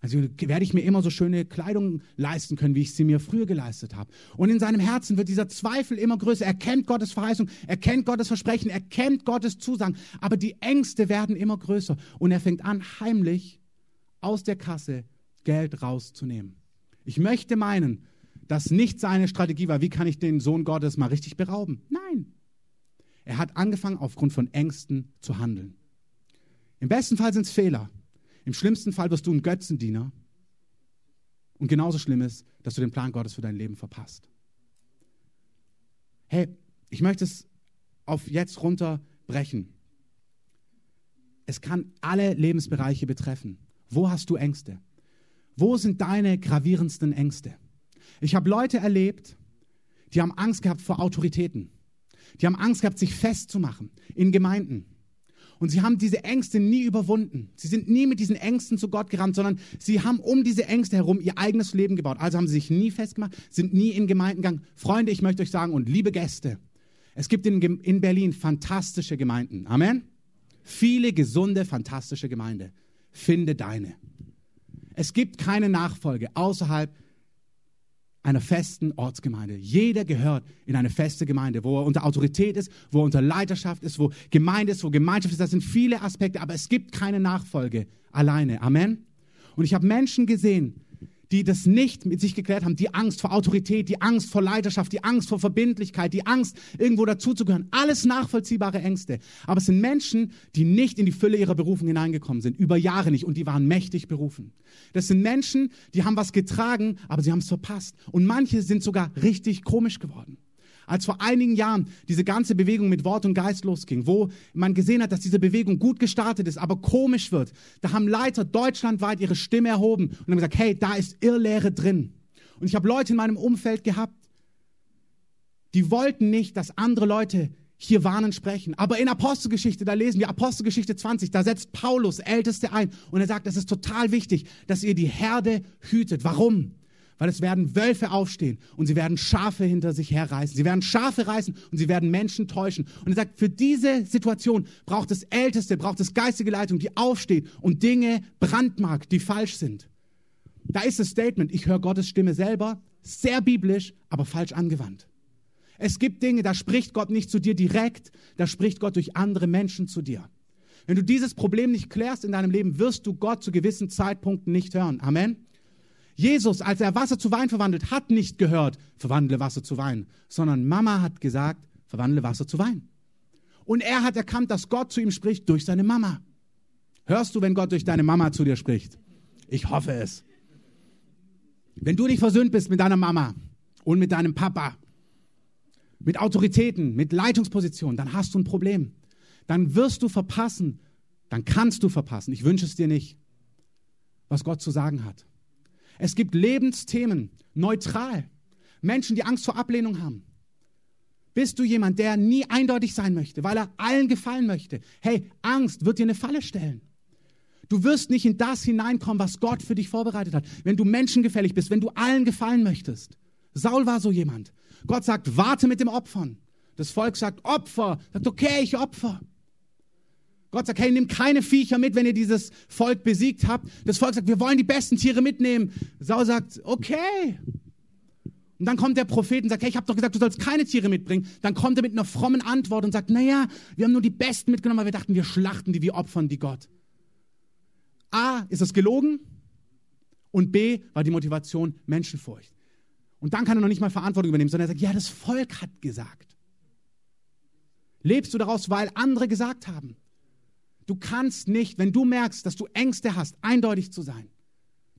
Also werde ich mir immer so schöne Kleidung leisten können, wie ich sie mir früher geleistet habe. Und in seinem Herzen wird dieser Zweifel immer größer. Er kennt Gottes Verheißung, er kennt Gottes Versprechen, er kennt Gottes Zusagen. Aber die Ängste werden immer größer. Und er fängt an, heimlich aus der Kasse Geld rauszunehmen. Ich möchte meinen, dass nicht seine Strategie war, wie kann ich den Sohn Gottes mal richtig berauben. Nein. Er hat angefangen, aufgrund von Ängsten zu handeln. Im besten Fall sind es Fehler. Im schlimmsten Fall wirst du ein Götzendiener. Und genauso schlimm ist, dass du den Plan Gottes für dein Leben verpasst. Hey, ich möchte es auf jetzt runterbrechen. Es kann alle Lebensbereiche betreffen. Wo hast du Ängste? Wo sind deine gravierendsten Ängste? Ich habe Leute erlebt, die haben Angst gehabt vor Autoritäten. Die haben Angst gehabt, sich festzumachen in Gemeinden. Und sie haben diese Ängste nie überwunden. Sie sind nie mit diesen Ängsten zu Gott gerannt, sondern sie haben um diese Ängste herum ihr eigenes Leben gebaut. Also haben sie sich nie festgemacht, sind nie in Gemeinden gegangen. Freunde, ich möchte euch sagen und liebe Gäste, es gibt in, in Berlin fantastische Gemeinden. Amen. Viele gesunde, fantastische Gemeinden. Finde deine. Es gibt keine Nachfolge außerhalb einer festen Ortsgemeinde. Jeder gehört in eine feste Gemeinde, wo er unter Autorität ist, wo er unter Leiterschaft ist, wo Gemeinde ist, wo Gemeinschaft ist. Das sind viele Aspekte, aber es gibt keine Nachfolge alleine. Amen. Und ich habe Menschen gesehen, die das nicht mit sich geklärt haben, die Angst vor Autorität, die Angst vor Leiterschaft, die Angst vor Verbindlichkeit, die Angst, irgendwo dazuzugehören. Alles nachvollziehbare Ängste. Aber es sind Menschen, die nicht in die Fülle ihrer Berufung hineingekommen sind, über Jahre nicht, und die waren mächtig berufen. Das sind Menschen, die haben was getragen, aber sie haben es verpasst. Und manche sind sogar richtig komisch geworden als vor einigen Jahren diese ganze Bewegung mit Wort und Geist losging, wo man gesehen hat, dass diese Bewegung gut gestartet ist, aber komisch wird, da haben Leiter deutschlandweit ihre Stimme erhoben und haben gesagt, hey, da ist Irrlehre drin. Und ich habe Leute in meinem Umfeld gehabt, die wollten nicht, dass andere Leute hier warnen sprechen. Aber in Apostelgeschichte, da lesen wir Apostelgeschichte 20, da setzt Paulus Älteste ein und er sagt, es ist total wichtig, dass ihr die Herde hütet. Warum? Weil es werden Wölfe aufstehen und sie werden Schafe hinter sich herreißen. Sie werden Schafe reißen und sie werden Menschen täuschen. Und er sagt, für diese Situation braucht es Älteste, braucht es geistige Leitung, die aufsteht und Dinge brandmarkt, die falsch sind. Da ist das Statement, ich höre Gottes Stimme selber, sehr biblisch, aber falsch angewandt. Es gibt Dinge, da spricht Gott nicht zu dir direkt, da spricht Gott durch andere Menschen zu dir. Wenn du dieses Problem nicht klärst in deinem Leben, wirst du Gott zu gewissen Zeitpunkten nicht hören. Amen. Jesus, als er Wasser zu Wein verwandelt, hat nicht gehört, verwandle Wasser zu Wein, sondern Mama hat gesagt, verwandle Wasser zu Wein. Und er hat erkannt, dass Gott zu ihm spricht durch seine Mama. Hörst du, wenn Gott durch deine Mama zu dir spricht? Ich hoffe es. Wenn du nicht versöhnt bist mit deiner Mama und mit deinem Papa, mit Autoritäten, mit Leitungspositionen, dann hast du ein Problem. Dann wirst du verpassen, dann kannst du verpassen, ich wünsche es dir nicht, was Gott zu sagen hat. Es gibt Lebensthemen, neutral. Menschen, die Angst vor Ablehnung haben. Bist du jemand, der nie eindeutig sein möchte, weil er allen gefallen möchte? Hey, Angst wird dir eine Falle stellen. Du wirst nicht in das hineinkommen, was Gott für dich vorbereitet hat. Wenn du menschengefällig bist, wenn du allen gefallen möchtest. Saul war so jemand. Gott sagt, warte mit dem Opfern. Das Volk sagt, Opfer. Sagt, okay, ich opfer. Gott sagt, hey, nimm keine Viecher mit, wenn ihr dieses Volk besiegt habt. Das Volk sagt, wir wollen die besten Tiere mitnehmen. Saul sagt, okay. Und dann kommt der Prophet und sagt, hey, ich habe doch gesagt, du sollst keine Tiere mitbringen. Dann kommt er mit einer frommen Antwort und sagt, naja, wir haben nur die besten mitgenommen, weil wir dachten, wir schlachten die, wir opfern die Gott. A, ist es gelogen? Und B, war die Motivation Menschenfurcht. Und dann kann er noch nicht mal Verantwortung übernehmen, sondern er sagt, ja, das Volk hat gesagt. Lebst du daraus, weil andere gesagt haben? Du kannst nicht, wenn du merkst, dass du Ängste hast, eindeutig zu sein.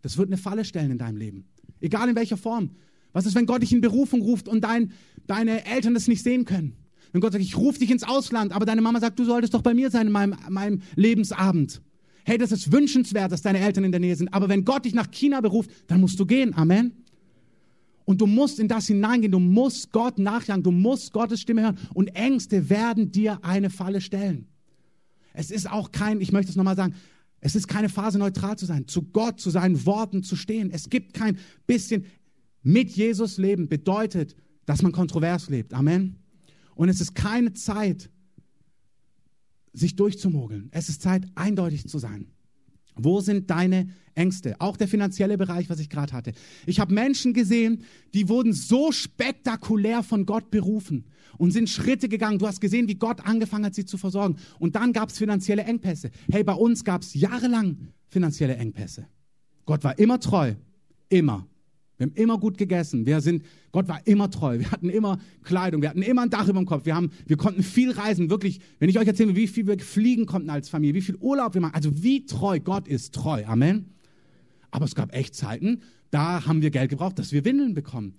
Das wird eine Falle stellen in deinem Leben. Egal in welcher Form. Was ist, wenn Gott dich in Berufung ruft und dein, deine Eltern das nicht sehen können? Wenn Gott sagt, ich rufe dich ins Ausland, aber deine Mama sagt, du solltest doch bei mir sein in meinem, meinem Lebensabend. Hey, das ist wünschenswert, dass deine Eltern in der Nähe sind. Aber wenn Gott dich nach China beruft, dann musst du gehen. Amen. Und du musst in das hineingehen. Du musst Gott nachjagen. Du musst Gottes Stimme hören. Und Ängste werden dir eine Falle stellen. Es ist auch kein, ich möchte es nochmal sagen, es ist keine Phase, neutral zu sein, zu Gott, zu seinen Worten zu stehen. Es gibt kein bisschen mit Jesus leben, bedeutet, dass man kontrovers lebt. Amen. Und es ist keine Zeit, sich durchzumogeln. Es ist Zeit, eindeutig zu sein. Wo sind deine Ängste? Auch der finanzielle Bereich, was ich gerade hatte. Ich habe Menschen gesehen, die wurden so spektakulär von Gott berufen und sind Schritte gegangen. Du hast gesehen, wie Gott angefangen hat, sie zu versorgen. Und dann gab es finanzielle Engpässe. Hey, bei uns gab es jahrelang finanzielle Engpässe. Gott war immer treu. Immer. Wir haben immer gut gegessen. Wir sind, Gott war immer treu. Wir hatten immer Kleidung. Wir hatten immer ein Dach über dem Kopf. Wir, haben, wir konnten viel reisen. Wirklich, wenn ich euch erzähle, wie viel wir fliegen konnten als Familie, wie viel Urlaub wir machen. Also wie treu. Gott ist treu. Amen. Aber es gab echt Zeiten, da haben wir Geld gebraucht, dass wir Windeln bekommen.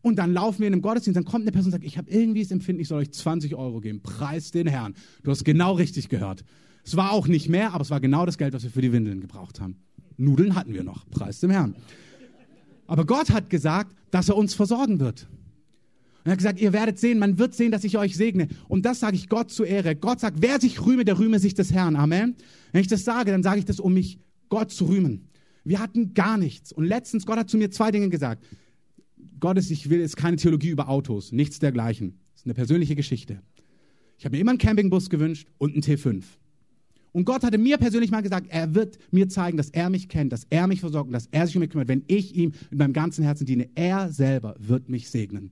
Und dann laufen wir in einem Gottesdienst, dann kommt eine Person und sagt, ich habe irgendwie das Empfinden, ich soll euch 20 Euro geben. Preis den Herrn. Du hast genau richtig gehört. Es war auch nicht mehr, aber es war genau das Geld, was wir für die Windeln gebraucht haben. Nudeln hatten wir noch. Preis dem Herrn. Aber Gott hat gesagt, dass er uns versorgen wird. Und er hat gesagt, ihr werdet sehen, man wird sehen, dass ich euch segne. Und das sage ich Gott zur Ehre. Gott sagt, wer sich rühme, der rühme sich des Herrn. Amen. Wenn ich das sage, dann sage ich das, um mich Gott zu rühmen. Wir hatten gar nichts. Und letztens, Gott hat zu mir zwei Dinge gesagt. Gott ist, ich will, ist keine Theologie über Autos, nichts dergleichen. Das ist eine persönliche Geschichte. Ich habe mir immer einen Campingbus gewünscht und einen T5. Und Gott hatte mir persönlich mal gesagt, er wird mir zeigen, dass er mich kennt, dass er mich versorgt und dass er sich um mich kümmert. Wenn ich ihm mit meinem ganzen Herzen diene, er selber wird mich segnen.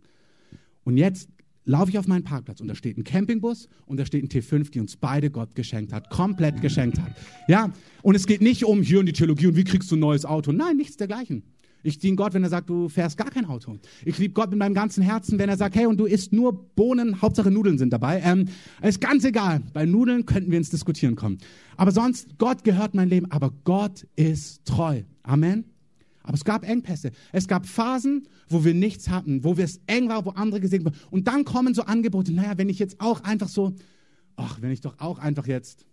Und jetzt laufe ich auf meinen Parkplatz und da steht ein Campingbus und da steht ein T5, die uns beide Gott geschenkt hat, komplett geschenkt hat. Ja, und es geht nicht um hier in die Theologie und wie kriegst du ein neues Auto. Nein, nichts dergleichen. Ich diene Gott, wenn er sagt, du fährst gar kein Auto. Ich liebe Gott mit meinem ganzen Herzen, wenn er sagt, hey, und du isst nur Bohnen, Hauptsache Nudeln sind dabei. Ähm, ist ganz egal. Bei Nudeln könnten wir ins Diskutieren kommen. Aber sonst, Gott gehört mein Leben, aber Gott ist treu. Amen. Aber es gab Engpässe. Es gab Phasen, wo wir nichts hatten, wo es eng war, wo andere gesegnet waren. Und dann kommen so Angebote, naja, wenn ich jetzt auch einfach so, ach, wenn ich doch auch einfach jetzt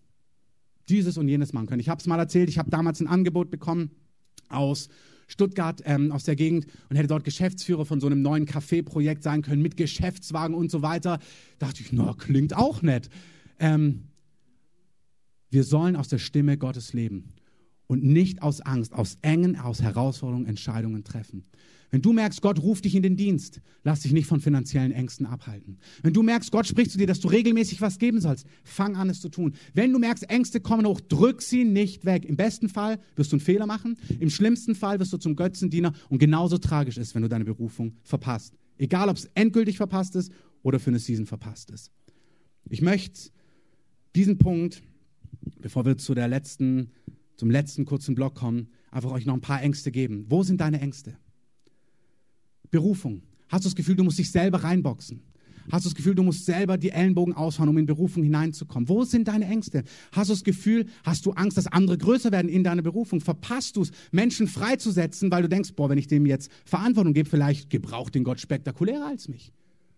dieses und jenes machen könnte. Ich habe es mal erzählt, ich habe damals ein Angebot bekommen aus Stuttgart ähm, aus der Gegend und hätte dort Geschäftsführer von so einem neuen Café-Projekt sein können mit Geschäftswagen und so weiter. Da dachte ich, na, klingt auch nett. Ähm, wir sollen aus der Stimme Gottes leben. Und nicht aus Angst, aus Engen, aus Herausforderungen Entscheidungen treffen. Wenn du merkst, Gott ruft dich in den Dienst, lass dich nicht von finanziellen Ängsten abhalten. Wenn du merkst, Gott spricht zu dir, dass du regelmäßig was geben sollst, fang an, es zu tun. Wenn du merkst, Ängste kommen hoch, drück sie nicht weg. Im besten Fall wirst du einen Fehler machen, im schlimmsten Fall wirst du zum Götzendiener und genauso tragisch ist, wenn du deine Berufung verpasst. Egal, ob es endgültig verpasst ist oder für eine Season verpasst ist. Ich möchte diesen Punkt, bevor wir zu der letzten, zum letzten kurzen Block kommen, einfach euch noch ein paar Ängste geben. Wo sind deine Ängste? Berufung. Hast du das Gefühl, du musst dich selber reinboxen? Hast du das Gefühl, du musst selber die Ellenbogen aushauen, um in Berufung hineinzukommen? Wo sind deine Ängste? Hast du das Gefühl, hast du Angst, dass andere größer werden in deiner Berufung? Verpasst du es, Menschen freizusetzen, weil du denkst, boah, wenn ich dem jetzt Verantwortung gebe, vielleicht gebraucht den Gott spektakulärer als mich.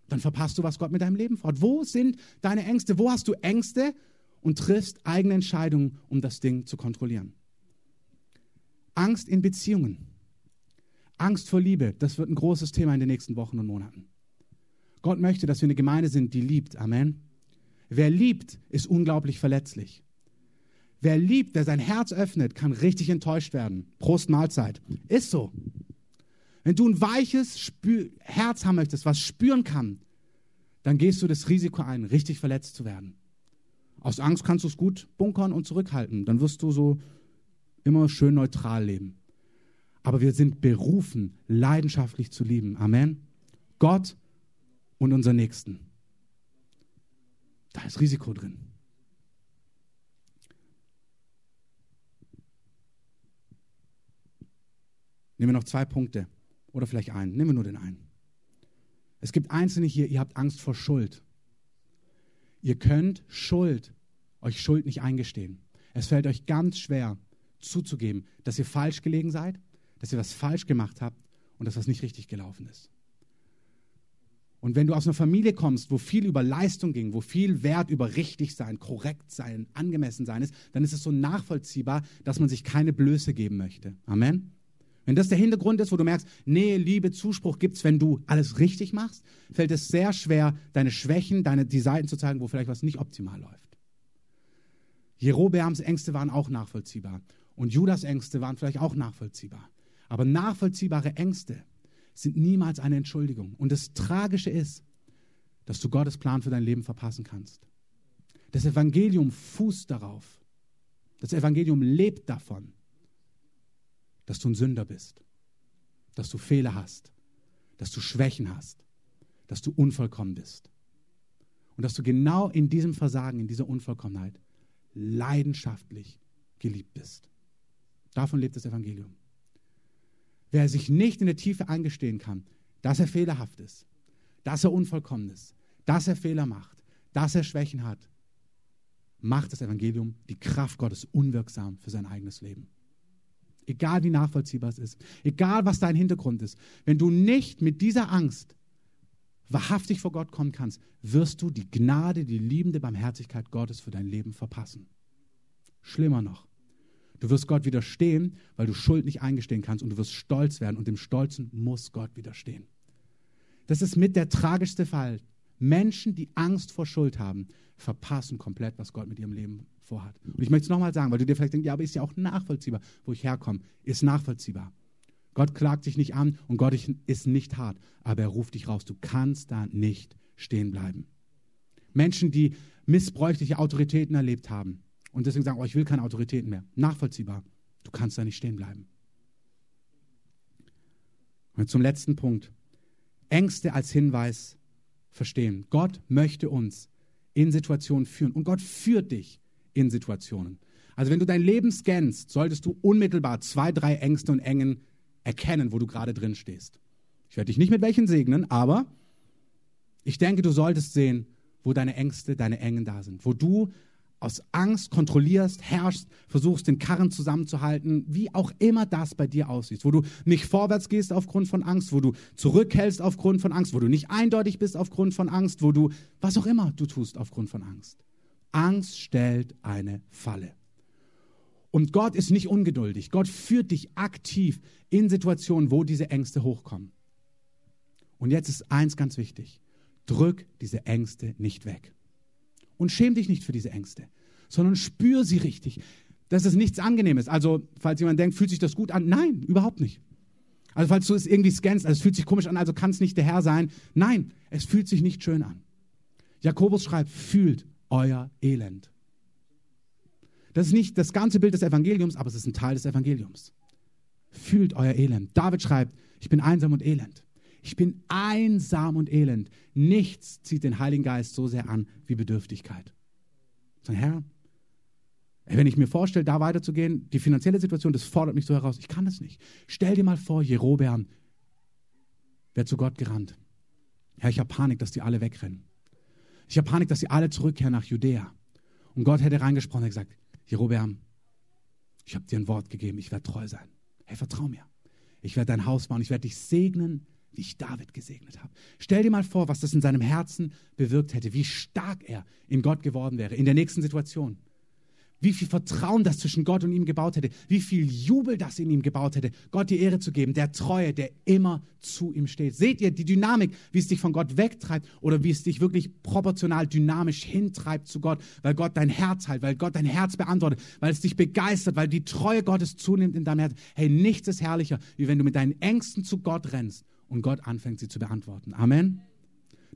Dann verpasst du, was Gott mit deinem Leben vorhat. Wo sind deine Ängste? Wo hast du Ängste und triffst eigene Entscheidungen, um das Ding zu kontrollieren? Angst in Beziehungen. Angst vor Liebe, das wird ein großes Thema in den nächsten Wochen und Monaten. Gott möchte, dass wir eine Gemeinde sind, die liebt. Amen. Wer liebt, ist unglaublich verletzlich. Wer liebt, wer sein Herz öffnet, kann richtig enttäuscht werden. Prost Mahlzeit. Ist so. Wenn du ein weiches Spür Herz haben möchtest, was spüren kann, dann gehst du das Risiko ein, richtig verletzt zu werden. Aus Angst kannst du es gut bunkern und zurückhalten. Dann wirst du so immer schön neutral leben. Aber wir sind berufen, leidenschaftlich zu lieben. Amen. Gott und unser Nächsten. Da ist Risiko drin. Nehmen wir noch zwei Punkte oder vielleicht einen. Nehmen wir nur den einen. Es gibt Einzelne hier, ihr habt Angst vor Schuld. Ihr könnt Schuld, euch Schuld nicht eingestehen. Es fällt euch ganz schwer zuzugeben, dass ihr falsch gelegen seid, dass ihr was falsch gemacht habt und dass was nicht richtig gelaufen ist. Und wenn du aus einer Familie kommst, wo viel über Leistung ging, wo viel Wert über richtig sein, korrekt sein, angemessen sein ist, dann ist es so nachvollziehbar, dass man sich keine Blöße geben möchte. Amen. Wenn das der Hintergrund ist, wo du merkst, Nähe, Liebe, Zuspruch gibt es, wenn du alles richtig machst, fällt es sehr schwer, deine Schwächen, deine, die Seiten zu zeigen, wo vielleicht was nicht optimal läuft. Jerobeams Ängste waren auch nachvollziehbar. Und Judas Ängste waren vielleicht auch nachvollziehbar. Aber nachvollziehbare Ängste sind niemals eine Entschuldigung. Und das Tragische ist, dass du Gottes Plan für dein Leben verpassen kannst. Das Evangelium fußt darauf. Das Evangelium lebt davon, dass du ein Sünder bist, dass du Fehler hast, dass du Schwächen hast, dass du unvollkommen bist. Und dass du genau in diesem Versagen, in dieser Unvollkommenheit leidenschaftlich geliebt bist. Davon lebt das Evangelium. Wer sich nicht in der Tiefe eingestehen kann, dass er fehlerhaft ist, dass er unvollkommen ist, dass er Fehler macht, dass er Schwächen hat, macht das Evangelium die Kraft Gottes unwirksam für sein eigenes Leben. Egal wie nachvollziehbar es ist, egal was dein Hintergrund ist, wenn du nicht mit dieser Angst wahrhaftig vor Gott kommen kannst, wirst du die Gnade, die liebende Barmherzigkeit Gottes für dein Leben verpassen. Schlimmer noch, Du wirst Gott widerstehen, weil du Schuld nicht eingestehen kannst und du wirst stolz werden und dem Stolzen muss Gott widerstehen. Das ist mit der tragischste Fall. Menschen, die Angst vor Schuld haben, verpassen komplett, was Gott mit ihrem Leben vorhat. Und ich möchte es nochmal sagen, weil du dir vielleicht denkst, ja, aber ist ja auch nachvollziehbar, wo ich herkomme. Ist nachvollziehbar. Gott klagt sich nicht an und Gott ist nicht hart, aber er ruft dich raus. Du kannst da nicht stehen bleiben. Menschen, die missbräuchliche Autoritäten erlebt haben, und deswegen sagen, oh, ich will keine Autoritäten mehr. Nachvollziehbar. Du kannst da nicht stehen bleiben. Und zum letzten Punkt. Ängste als Hinweis verstehen. Gott möchte uns in Situationen führen. Und Gott führt dich in Situationen. Also wenn du dein Leben scannst, solltest du unmittelbar zwei, drei Ängste und Engen erkennen, wo du gerade drin stehst. Ich werde dich nicht mit welchen segnen, aber ich denke, du solltest sehen, wo deine Ängste, deine Engen da sind, wo du aus Angst kontrollierst, herrschst, versuchst den Karren zusammenzuhalten, wie auch immer das bei dir aussieht, wo du nicht vorwärts gehst aufgrund von Angst, wo du zurückhältst aufgrund von Angst, wo du nicht eindeutig bist aufgrund von Angst, wo du was auch immer du tust aufgrund von Angst. Angst stellt eine Falle. Und Gott ist nicht ungeduldig. Gott führt dich aktiv in Situationen, wo diese Ängste hochkommen. Und jetzt ist eins ganz wichtig. Drück diese Ängste nicht weg. Und schäm dich nicht für diese Ängste, sondern spür sie richtig. dass es nichts Angenehmes. Also, falls jemand denkt, fühlt sich das gut an? Nein, überhaupt nicht. Also, falls du es irgendwie scannst, also es fühlt sich komisch an, also kann es nicht der Herr sein. Nein, es fühlt sich nicht schön an. Jakobus schreibt, fühlt euer Elend. Das ist nicht das ganze Bild des Evangeliums, aber es ist ein Teil des Evangeliums. Fühlt euer Elend. David schreibt, ich bin einsam und elend. Ich bin einsam und elend. Nichts zieht den Heiligen Geist so sehr an wie Bedürftigkeit. Sag, Herr, wenn ich mir vorstelle, da weiterzugehen, die finanzielle Situation, das fordert mich so heraus. Ich kann das nicht. Stell dir mal vor, Jerobeam wäre zu Gott gerannt. Herr, ich habe Panik, dass die alle wegrennen. Ich habe Panik, dass sie alle zurückkehren nach Judäa. Und Gott hätte reingesprochen und gesagt, Jerobeam, ich habe dir ein Wort gegeben, ich werde treu sein. Hey, vertrau mir. Ich werde dein Haus bauen, ich werde dich segnen, wie ich David gesegnet habe. Stell dir mal vor, was das in seinem Herzen bewirkt hätte, wie stark er in Gott geworden wäre, in der nächsten Situation wie viel Vertrauen das zwischen Gott und ihm gebaut hätte, wie viel Jubel das in ihm gebaut hätte, Gott die Ehre zu geben, der Treue, der immer zu ihm steht. Seht ihr die Dynamik, wie es dich von Gott wegtreibt oder wie es dich wirklich proportional dynamisch hintreibt zu Gott, weil Gott dein Herz heilt, weil Gott dein Herz beantwortet, weil es dich begeistert, weil die Treue Gottes zunimmt in deinem Herz. Hey, nichts ist herrlicher, wie wenn du mit deinen Ängsten zu Gott rennst und Gott anfängt, sie zu beantworten. Amen.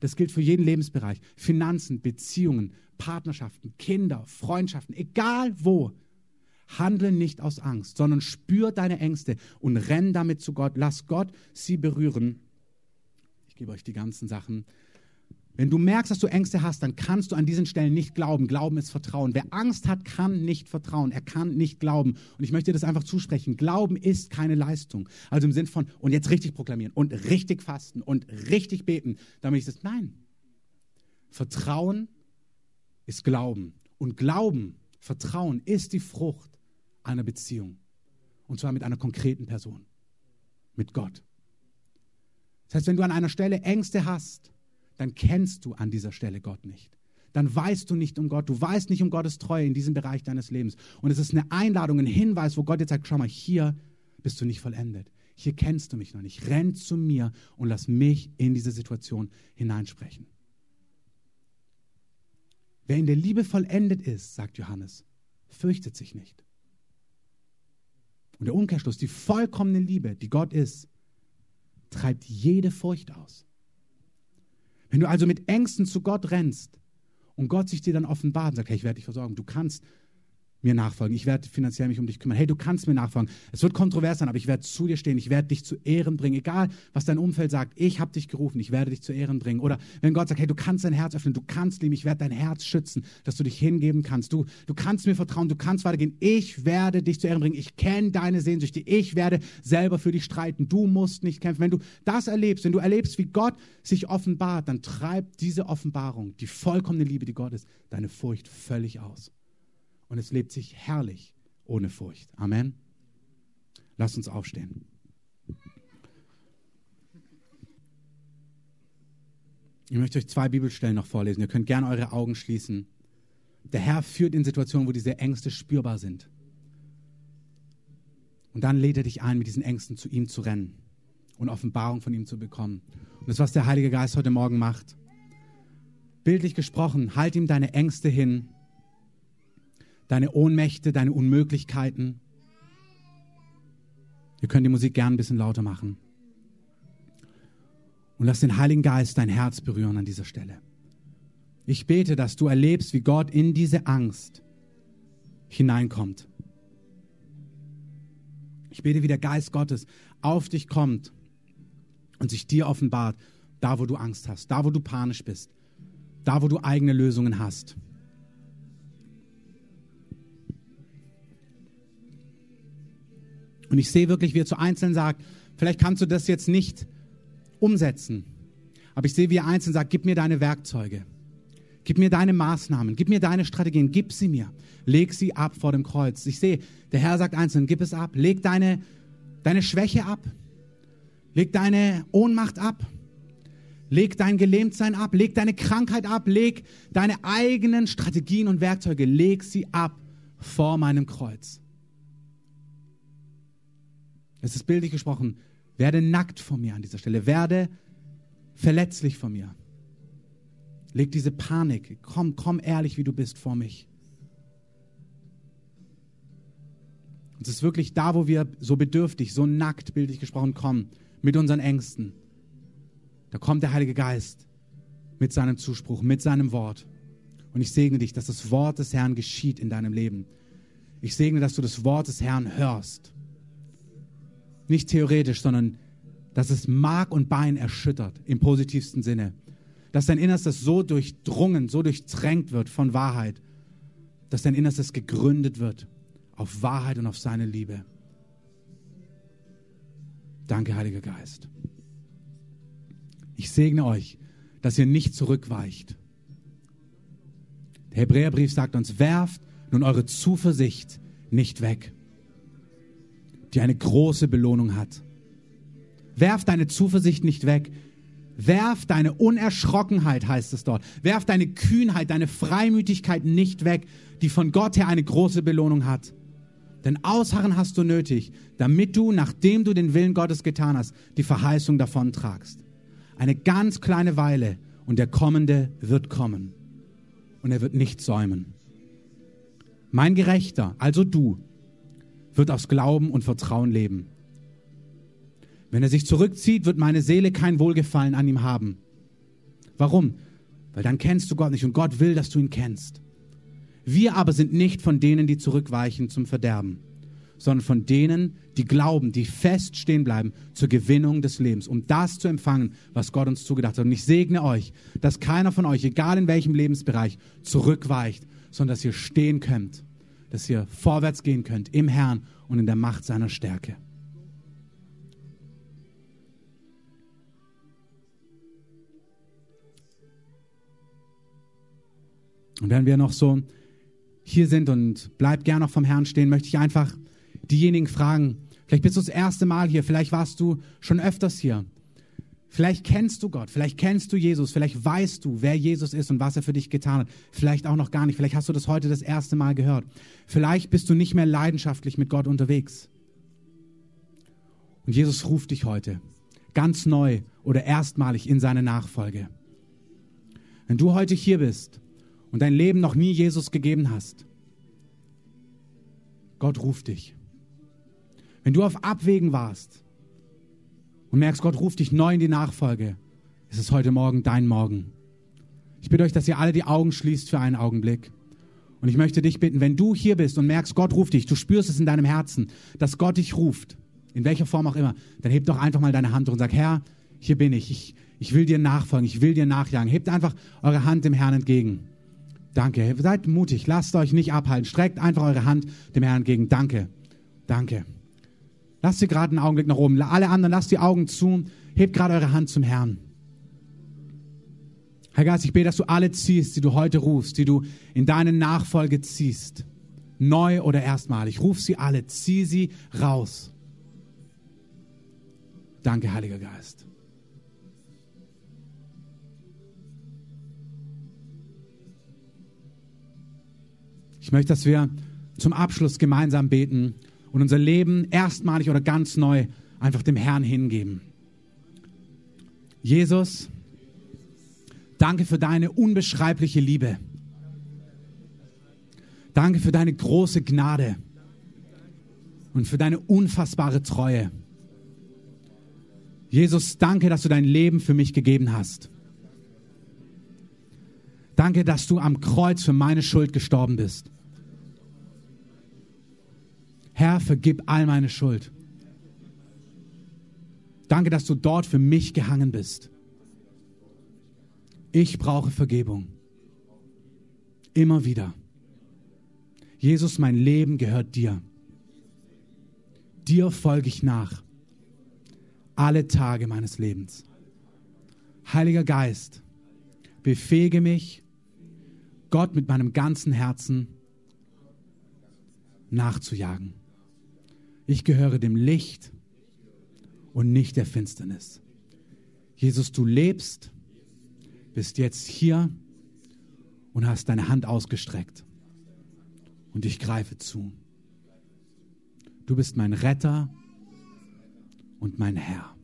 Das gilt für jeden Lebensbereich. Finanzen, Beziehungen, Partnerschaften, Kinder, Freundschaften, egal wo. Handle nicht aus Angst, sondern spür deine Ängste und renn damit zu Gott. Lass Gott sie berühren. Ich gebe euch die ganzen Sachen. Wenn du merkst, dass du Ängste hast, dann kannst du an diesen Stellen nicht glauben. Glauben ist Vertrauen. Wer Angst hat, kann nicht vertrauen. Er kann nicht glauben. Und ich möchte dir das einfach zusprechen. Glauben ist keine Leistung. Also im Sinn von, und jetzt richtig proklamieren und richtig fasten und richtig beten, damit ich das, nein. Vertrauen ist Glauben. Und Glauben, Vertrauen ist die Frucht einer Beziehung. Und zwar mit einer konkreten Person. Mit Gott. Das heißt, wenn du an einer Stelle Ängste hast, dann kennst du an dieser Stelle Gott nicht. Dann weißt du nicht um Gott, du weißt nicht um Gottes Treue in diesem Bereich deines Lebens. Und es ist eine Einladung, ein Hinweis, wo Gott jetzt sagt, schau mal, hier bist du nicht vollendet. Hier kennst du mich noch nicht. Renn zu mir und lass mich in diese Situation hineinsprechen. Wer in der Liebe vollendet ist, sagt Johannes, fürchtet sich nicht. Und der Umkehrschluss, die vollkommene Liebe, die Gott ist, treibt jede Furcht aus. Wenn du also mit Ängsten zu Gott rennst und Gott sich dir dann offenbart und sagt, hey, ich werde dich versorgen, du kannst mir nachfolgen. Ich werde finanziell mich um dich kümmern. Hey, du kannst mir nachfolgen. Es wird kontrovers sein, aber ich werde zu dir stehen. Ich werde dich zu Ehren bringen. Egal, was dein Umfeld sagt. Ich habe dich gerufen. Ich werde dich zu Ehren bringen. Oder wenn Gott sagt, hey, du kannst dein Herz öffnen. Du kannst lieben. Ich werde dein Herz schützen, dass du dich hingeben kannst. Du, du kannst mir vertrauen. Du kannst weitergehen. Ich werde dich zu Ehren bringen. Ich kenne deine Sehnsüchte. Ich werde selber für dich streiten. Du musst nicht kämpfen. Wenn du das erlebst, wenn du erlebst, wie Gott sich offenbart, dann treibt diese Offenbarung, die vollkommene Liebe, die Gott ist, deine Furcht völlig aus und es lebt sich herrlich ohne Furcht. Amen. Lasst uns aufstehen. Ich möchte euch zwei Bibelstellen noch vorlesen. Ihr könnt gerne eure Augen schließen. Der Herr führt in Situationen, wo diese Ängste spürbar sind. Und dann lädt er dich ein, mit diesen Ängsten zu ihm zu rennen und Offenbarung von ihm zu bekommen. Und das, was der Heilige Geist heute Morgen macht. Bildlich gesprochen, halt ihm deine Ängste hin deine Ohnmächte, deine Unmöglichkeiten. Wir können die Musik gern ein bisschen lauter machen. Und lass den Heiligen Geist dein Herz berühren an dieser Stelle. Ich bete, dass du erlebst, wie Gott in diese Angst hineinkommt. Ich bete, wie der Geist Gottes auf dich kommt und sich dir offenbart, da wo du Angst hast, da wo du panisch bist, da wo du eigene Lösungen hast. Und ich sehe wirklich, wie er zu Einzelnen sagt, vielleicht kannst du das jetzt nicht umsetzen. Aber ich sehe, wie er einzeln sagt, gib mir deine Werkzeuge. Gib mir deine Maßnahmen, gib mir deine Strategien, gib sie mir. Leg sie ab vor dem Kreuz. Ich sehe, der Herr sagt einzeln, gib es ab. Leg deine, deine Schwäche ab. Leg deine Ohnmacht ab. Leg dein Gelähmtsein ab. Leg deine Krankheit ab. Leg deine eigenen Strategien und Werkzeuge. Leg sie ab vor meinem Kreuz. Es ist bildlich gesprochen, werde nackt vor mir an dieser Stelle, werde verletzlich vor mir. Leg diese Panik, komm, komm ehrlich, wie du bist, vor mich. Es ist wirklich da, wo wir so bedürftig, so nackt, bildlich gesprochen, kommen, mit unseren Ängsten. Da kommt der Heilige Geist mit seinem Zuspruch, mit seinem Wort. Und ich segne dich, dass das Wort des Herrn geschieht in deinem Leben. Ich segne, dass du das Wort des Herrn hörst. Nicht theoretisch, sondern dass es Mark und Bein erschüttert, im positivsten Sinne. Dass dein Innerstes so durchdrungen, so durchtränkt wird von Wahrheit, dass dein Innerstes gegründet wird auf Wahrheit und auf seine Liebe. Danke, Heiliger Geist. Ich segne euch, dass ihr nicht zurückweicht. Der Hebräerbrief sagt uns, werft nun eure Zuversicht nicht weg, die eine große Belohnung hat. Werf deine Zuversicht nicht weg. Werf deine Unerschrockenheit, heißt es dort. Werf deine Kühnheit, deine Freimütigkeit nicht weg, die von Gott her eine große Belohnung hat. Denn Ausharren hast du nötig, damit du, nachdem du den Willen Gottes getan hast, die Verheißung davon tragst. Eine ganz kleine Weile und der Kommende wird kommen. Und er wird nicht säumen. Mein Gerechter, also du, wird aus Glauben und Vertrauen leben. Wenn er sich zurückzieht, wird meine Seele kein Wohlgefallen an ihm haben. Warum? Weil dann kennst du Gott nicht und Gott will, dass du ihn kennst. Wir aber sind nicht von denen, die zurückweichen zum Verderben, sondern von denen, die glauben, die fest stehen bleiben zur Gewinnung des Lebens, um das zu empfangen, was Gott uns zugedacht hat. Und ich segne euch, dass keiner von euch, egal in welchem Lebensbereich, zurückweicht, sondern dass ihr stehen könnt, dass ihr vorwärts gehen könnt im Herrn und in der Macht seiner Stärke. Und wenn wir noch so hier sind und bleib gern noch vom Herrn stehen, möchte ich einfach diejenigen fragen, vielleicht bist du das erste Mal hier, vielleicht warst du schon öfters hier. Vielleicht kennst du Gott, vielleicht kennst du Jesus, vielleicht weißt du, wer Jesus ist und was er für dich getan hat. Vielleicht auch noch gar nicht, vielleicht hast du das heute das erste Mal gehört. Vielleicht bist du nicht mehr leidenschaftlich mit Gott unterwegs. Und Jesus ruft dich heute ganz neu oder erstmalig in seine Nachfolge. Wenn du heute hier bist und dein Leben noch nie Jesus gegeben hast, Gott ruft dich. Wenn du auf Abwägen warst und merkst, Gott ruft dich neu in die Nachfolge, ist es heute Morgen dein Morgen. Ich bitte euch, dass ihr alle die Augen schließt für einen Augenblick. Und ich möchte dich bitten, wenn du hier bist und merkst, Gott ruft dich, du spürst es in deinem Herzen, dass Gott dich ruft, in welcher Form auch immer, dann heb doch einfach mal deine Hand und sag, Herr, hier bin ich. ich. Ich will dir nachfolgen, ich will dir nachjagen. Hebt einfach eure Hand dem Herrn entgegen. Danke. Seid mutig. Lasst euch nicht abhalten. Streckt einfach eure Hand dem Herrn entgegen. Danke. Danke. Lasst sie gerade einen Augenblick nach oben. Alle anderen, lasst die Augen zu. Hebt gerade eure Hand zum Herrn. Herr Geist, ich bete, dass du alle ziehst, die du heute rufst, die du in deine Nachfolge ziehst. Neu oder erstmalig. Ruf sie alle. Zieh sie raus. Danke, Heiliger Geist. Ich möchte, dass wir zum Abschluss gemeinsam beten und unser Leben erstmalig oder ganz neu einfach dem Herrn hingeben. Jesus, danke für deine unbeschreibliche Liebe. Danke für deine große Gnade und für deine unfassbare Treue. Jesus, danke, dass du dein Leben für mich gegeben hast. Danke, dass du am Kreuz für meine Schuld gestorben bist. Herr, vergib all meine Schuld. Danke, dass du dort für mich gehangen bist. Ich brauche Vergebung. Immer wieder. Jesus, mein Leben gehört dir. Dir folge ich nach. Alle Tage meines Lebens. Heiliger Geist, befähige mich, Gott mit meinem ganzen Herzen nachzujagen. Ich gehöre dem Licht und nicht der Finsternis. Jesus, du lebst, bist jetzt hier und hast deine Hand ausgestreckt. Und ich greife zu. Du bist mein Retter und mein Herr.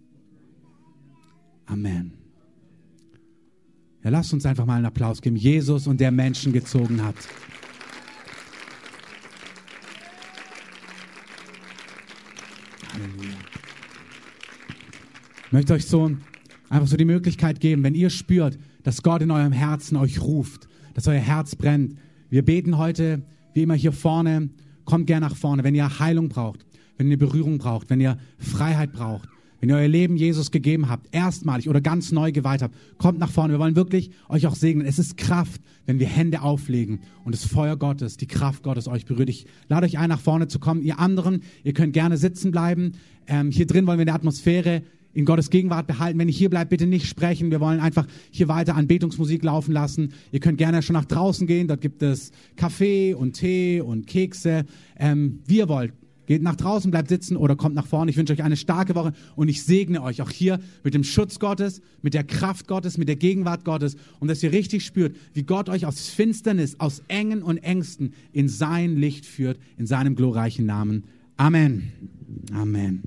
Amen. Ja, lasst uns einfach mal einen Applaus geben. Jesus und der Menschen gezogen hat. Ich möchte euch so einfach so die Möglichkeit geben, wenn ihr spürt, dass Gott in eurem Herzen euch ruft, dass euer Herz brennt. Wir beten heute, wie immer hier vorne. Kommt gern nach vorne, wenn ihr Heilung braucht, wenn ihr Berührung braucht, wenn ihr Freiheit braucht, wenn ihr euer Leben Jesus gegeben habt, erstmalig oder ganz neu geweiht habt, kommt nach vorne. Wir wollen wirklich euch auch segnen. Es ist Kraft, wenn wir Hände auflegen und das Feuer Gottes, die Kraft Gottes euch berührt. Ich lade euch ein, nach vorne zu kommen. Ihr anderen, ihr könnt gerne sitzen bleiben. Ähm, hier drin wollen wir in der Atmosphäre in Gottes Gegenwart behalten. Wenn ich hier bleibe, bitte nicht sprechen. Wir wollen einfach hier weiter Anbetungsmusik laufen lassen. Ihr könnt gerne schon nach draußen gehen. Dort gibt es Kaffee und Tee und Kekse. Ähm, wie ihr wollt. Geht nach draußen, bleibt sitzen oder kommt nach vorne. Ich wünsche euch eine starke Woche und ich segne euch auch hier mit dem Schutz Gottes, mit der Kraft Gottes, mit der Gegenwart Gottes und dass ihr richtig spürt, wie Gott euch aus Finsternis, aus Engen und Ängsten in sein Licht führt, in seinem glorreichen Namen. Amen. Amen.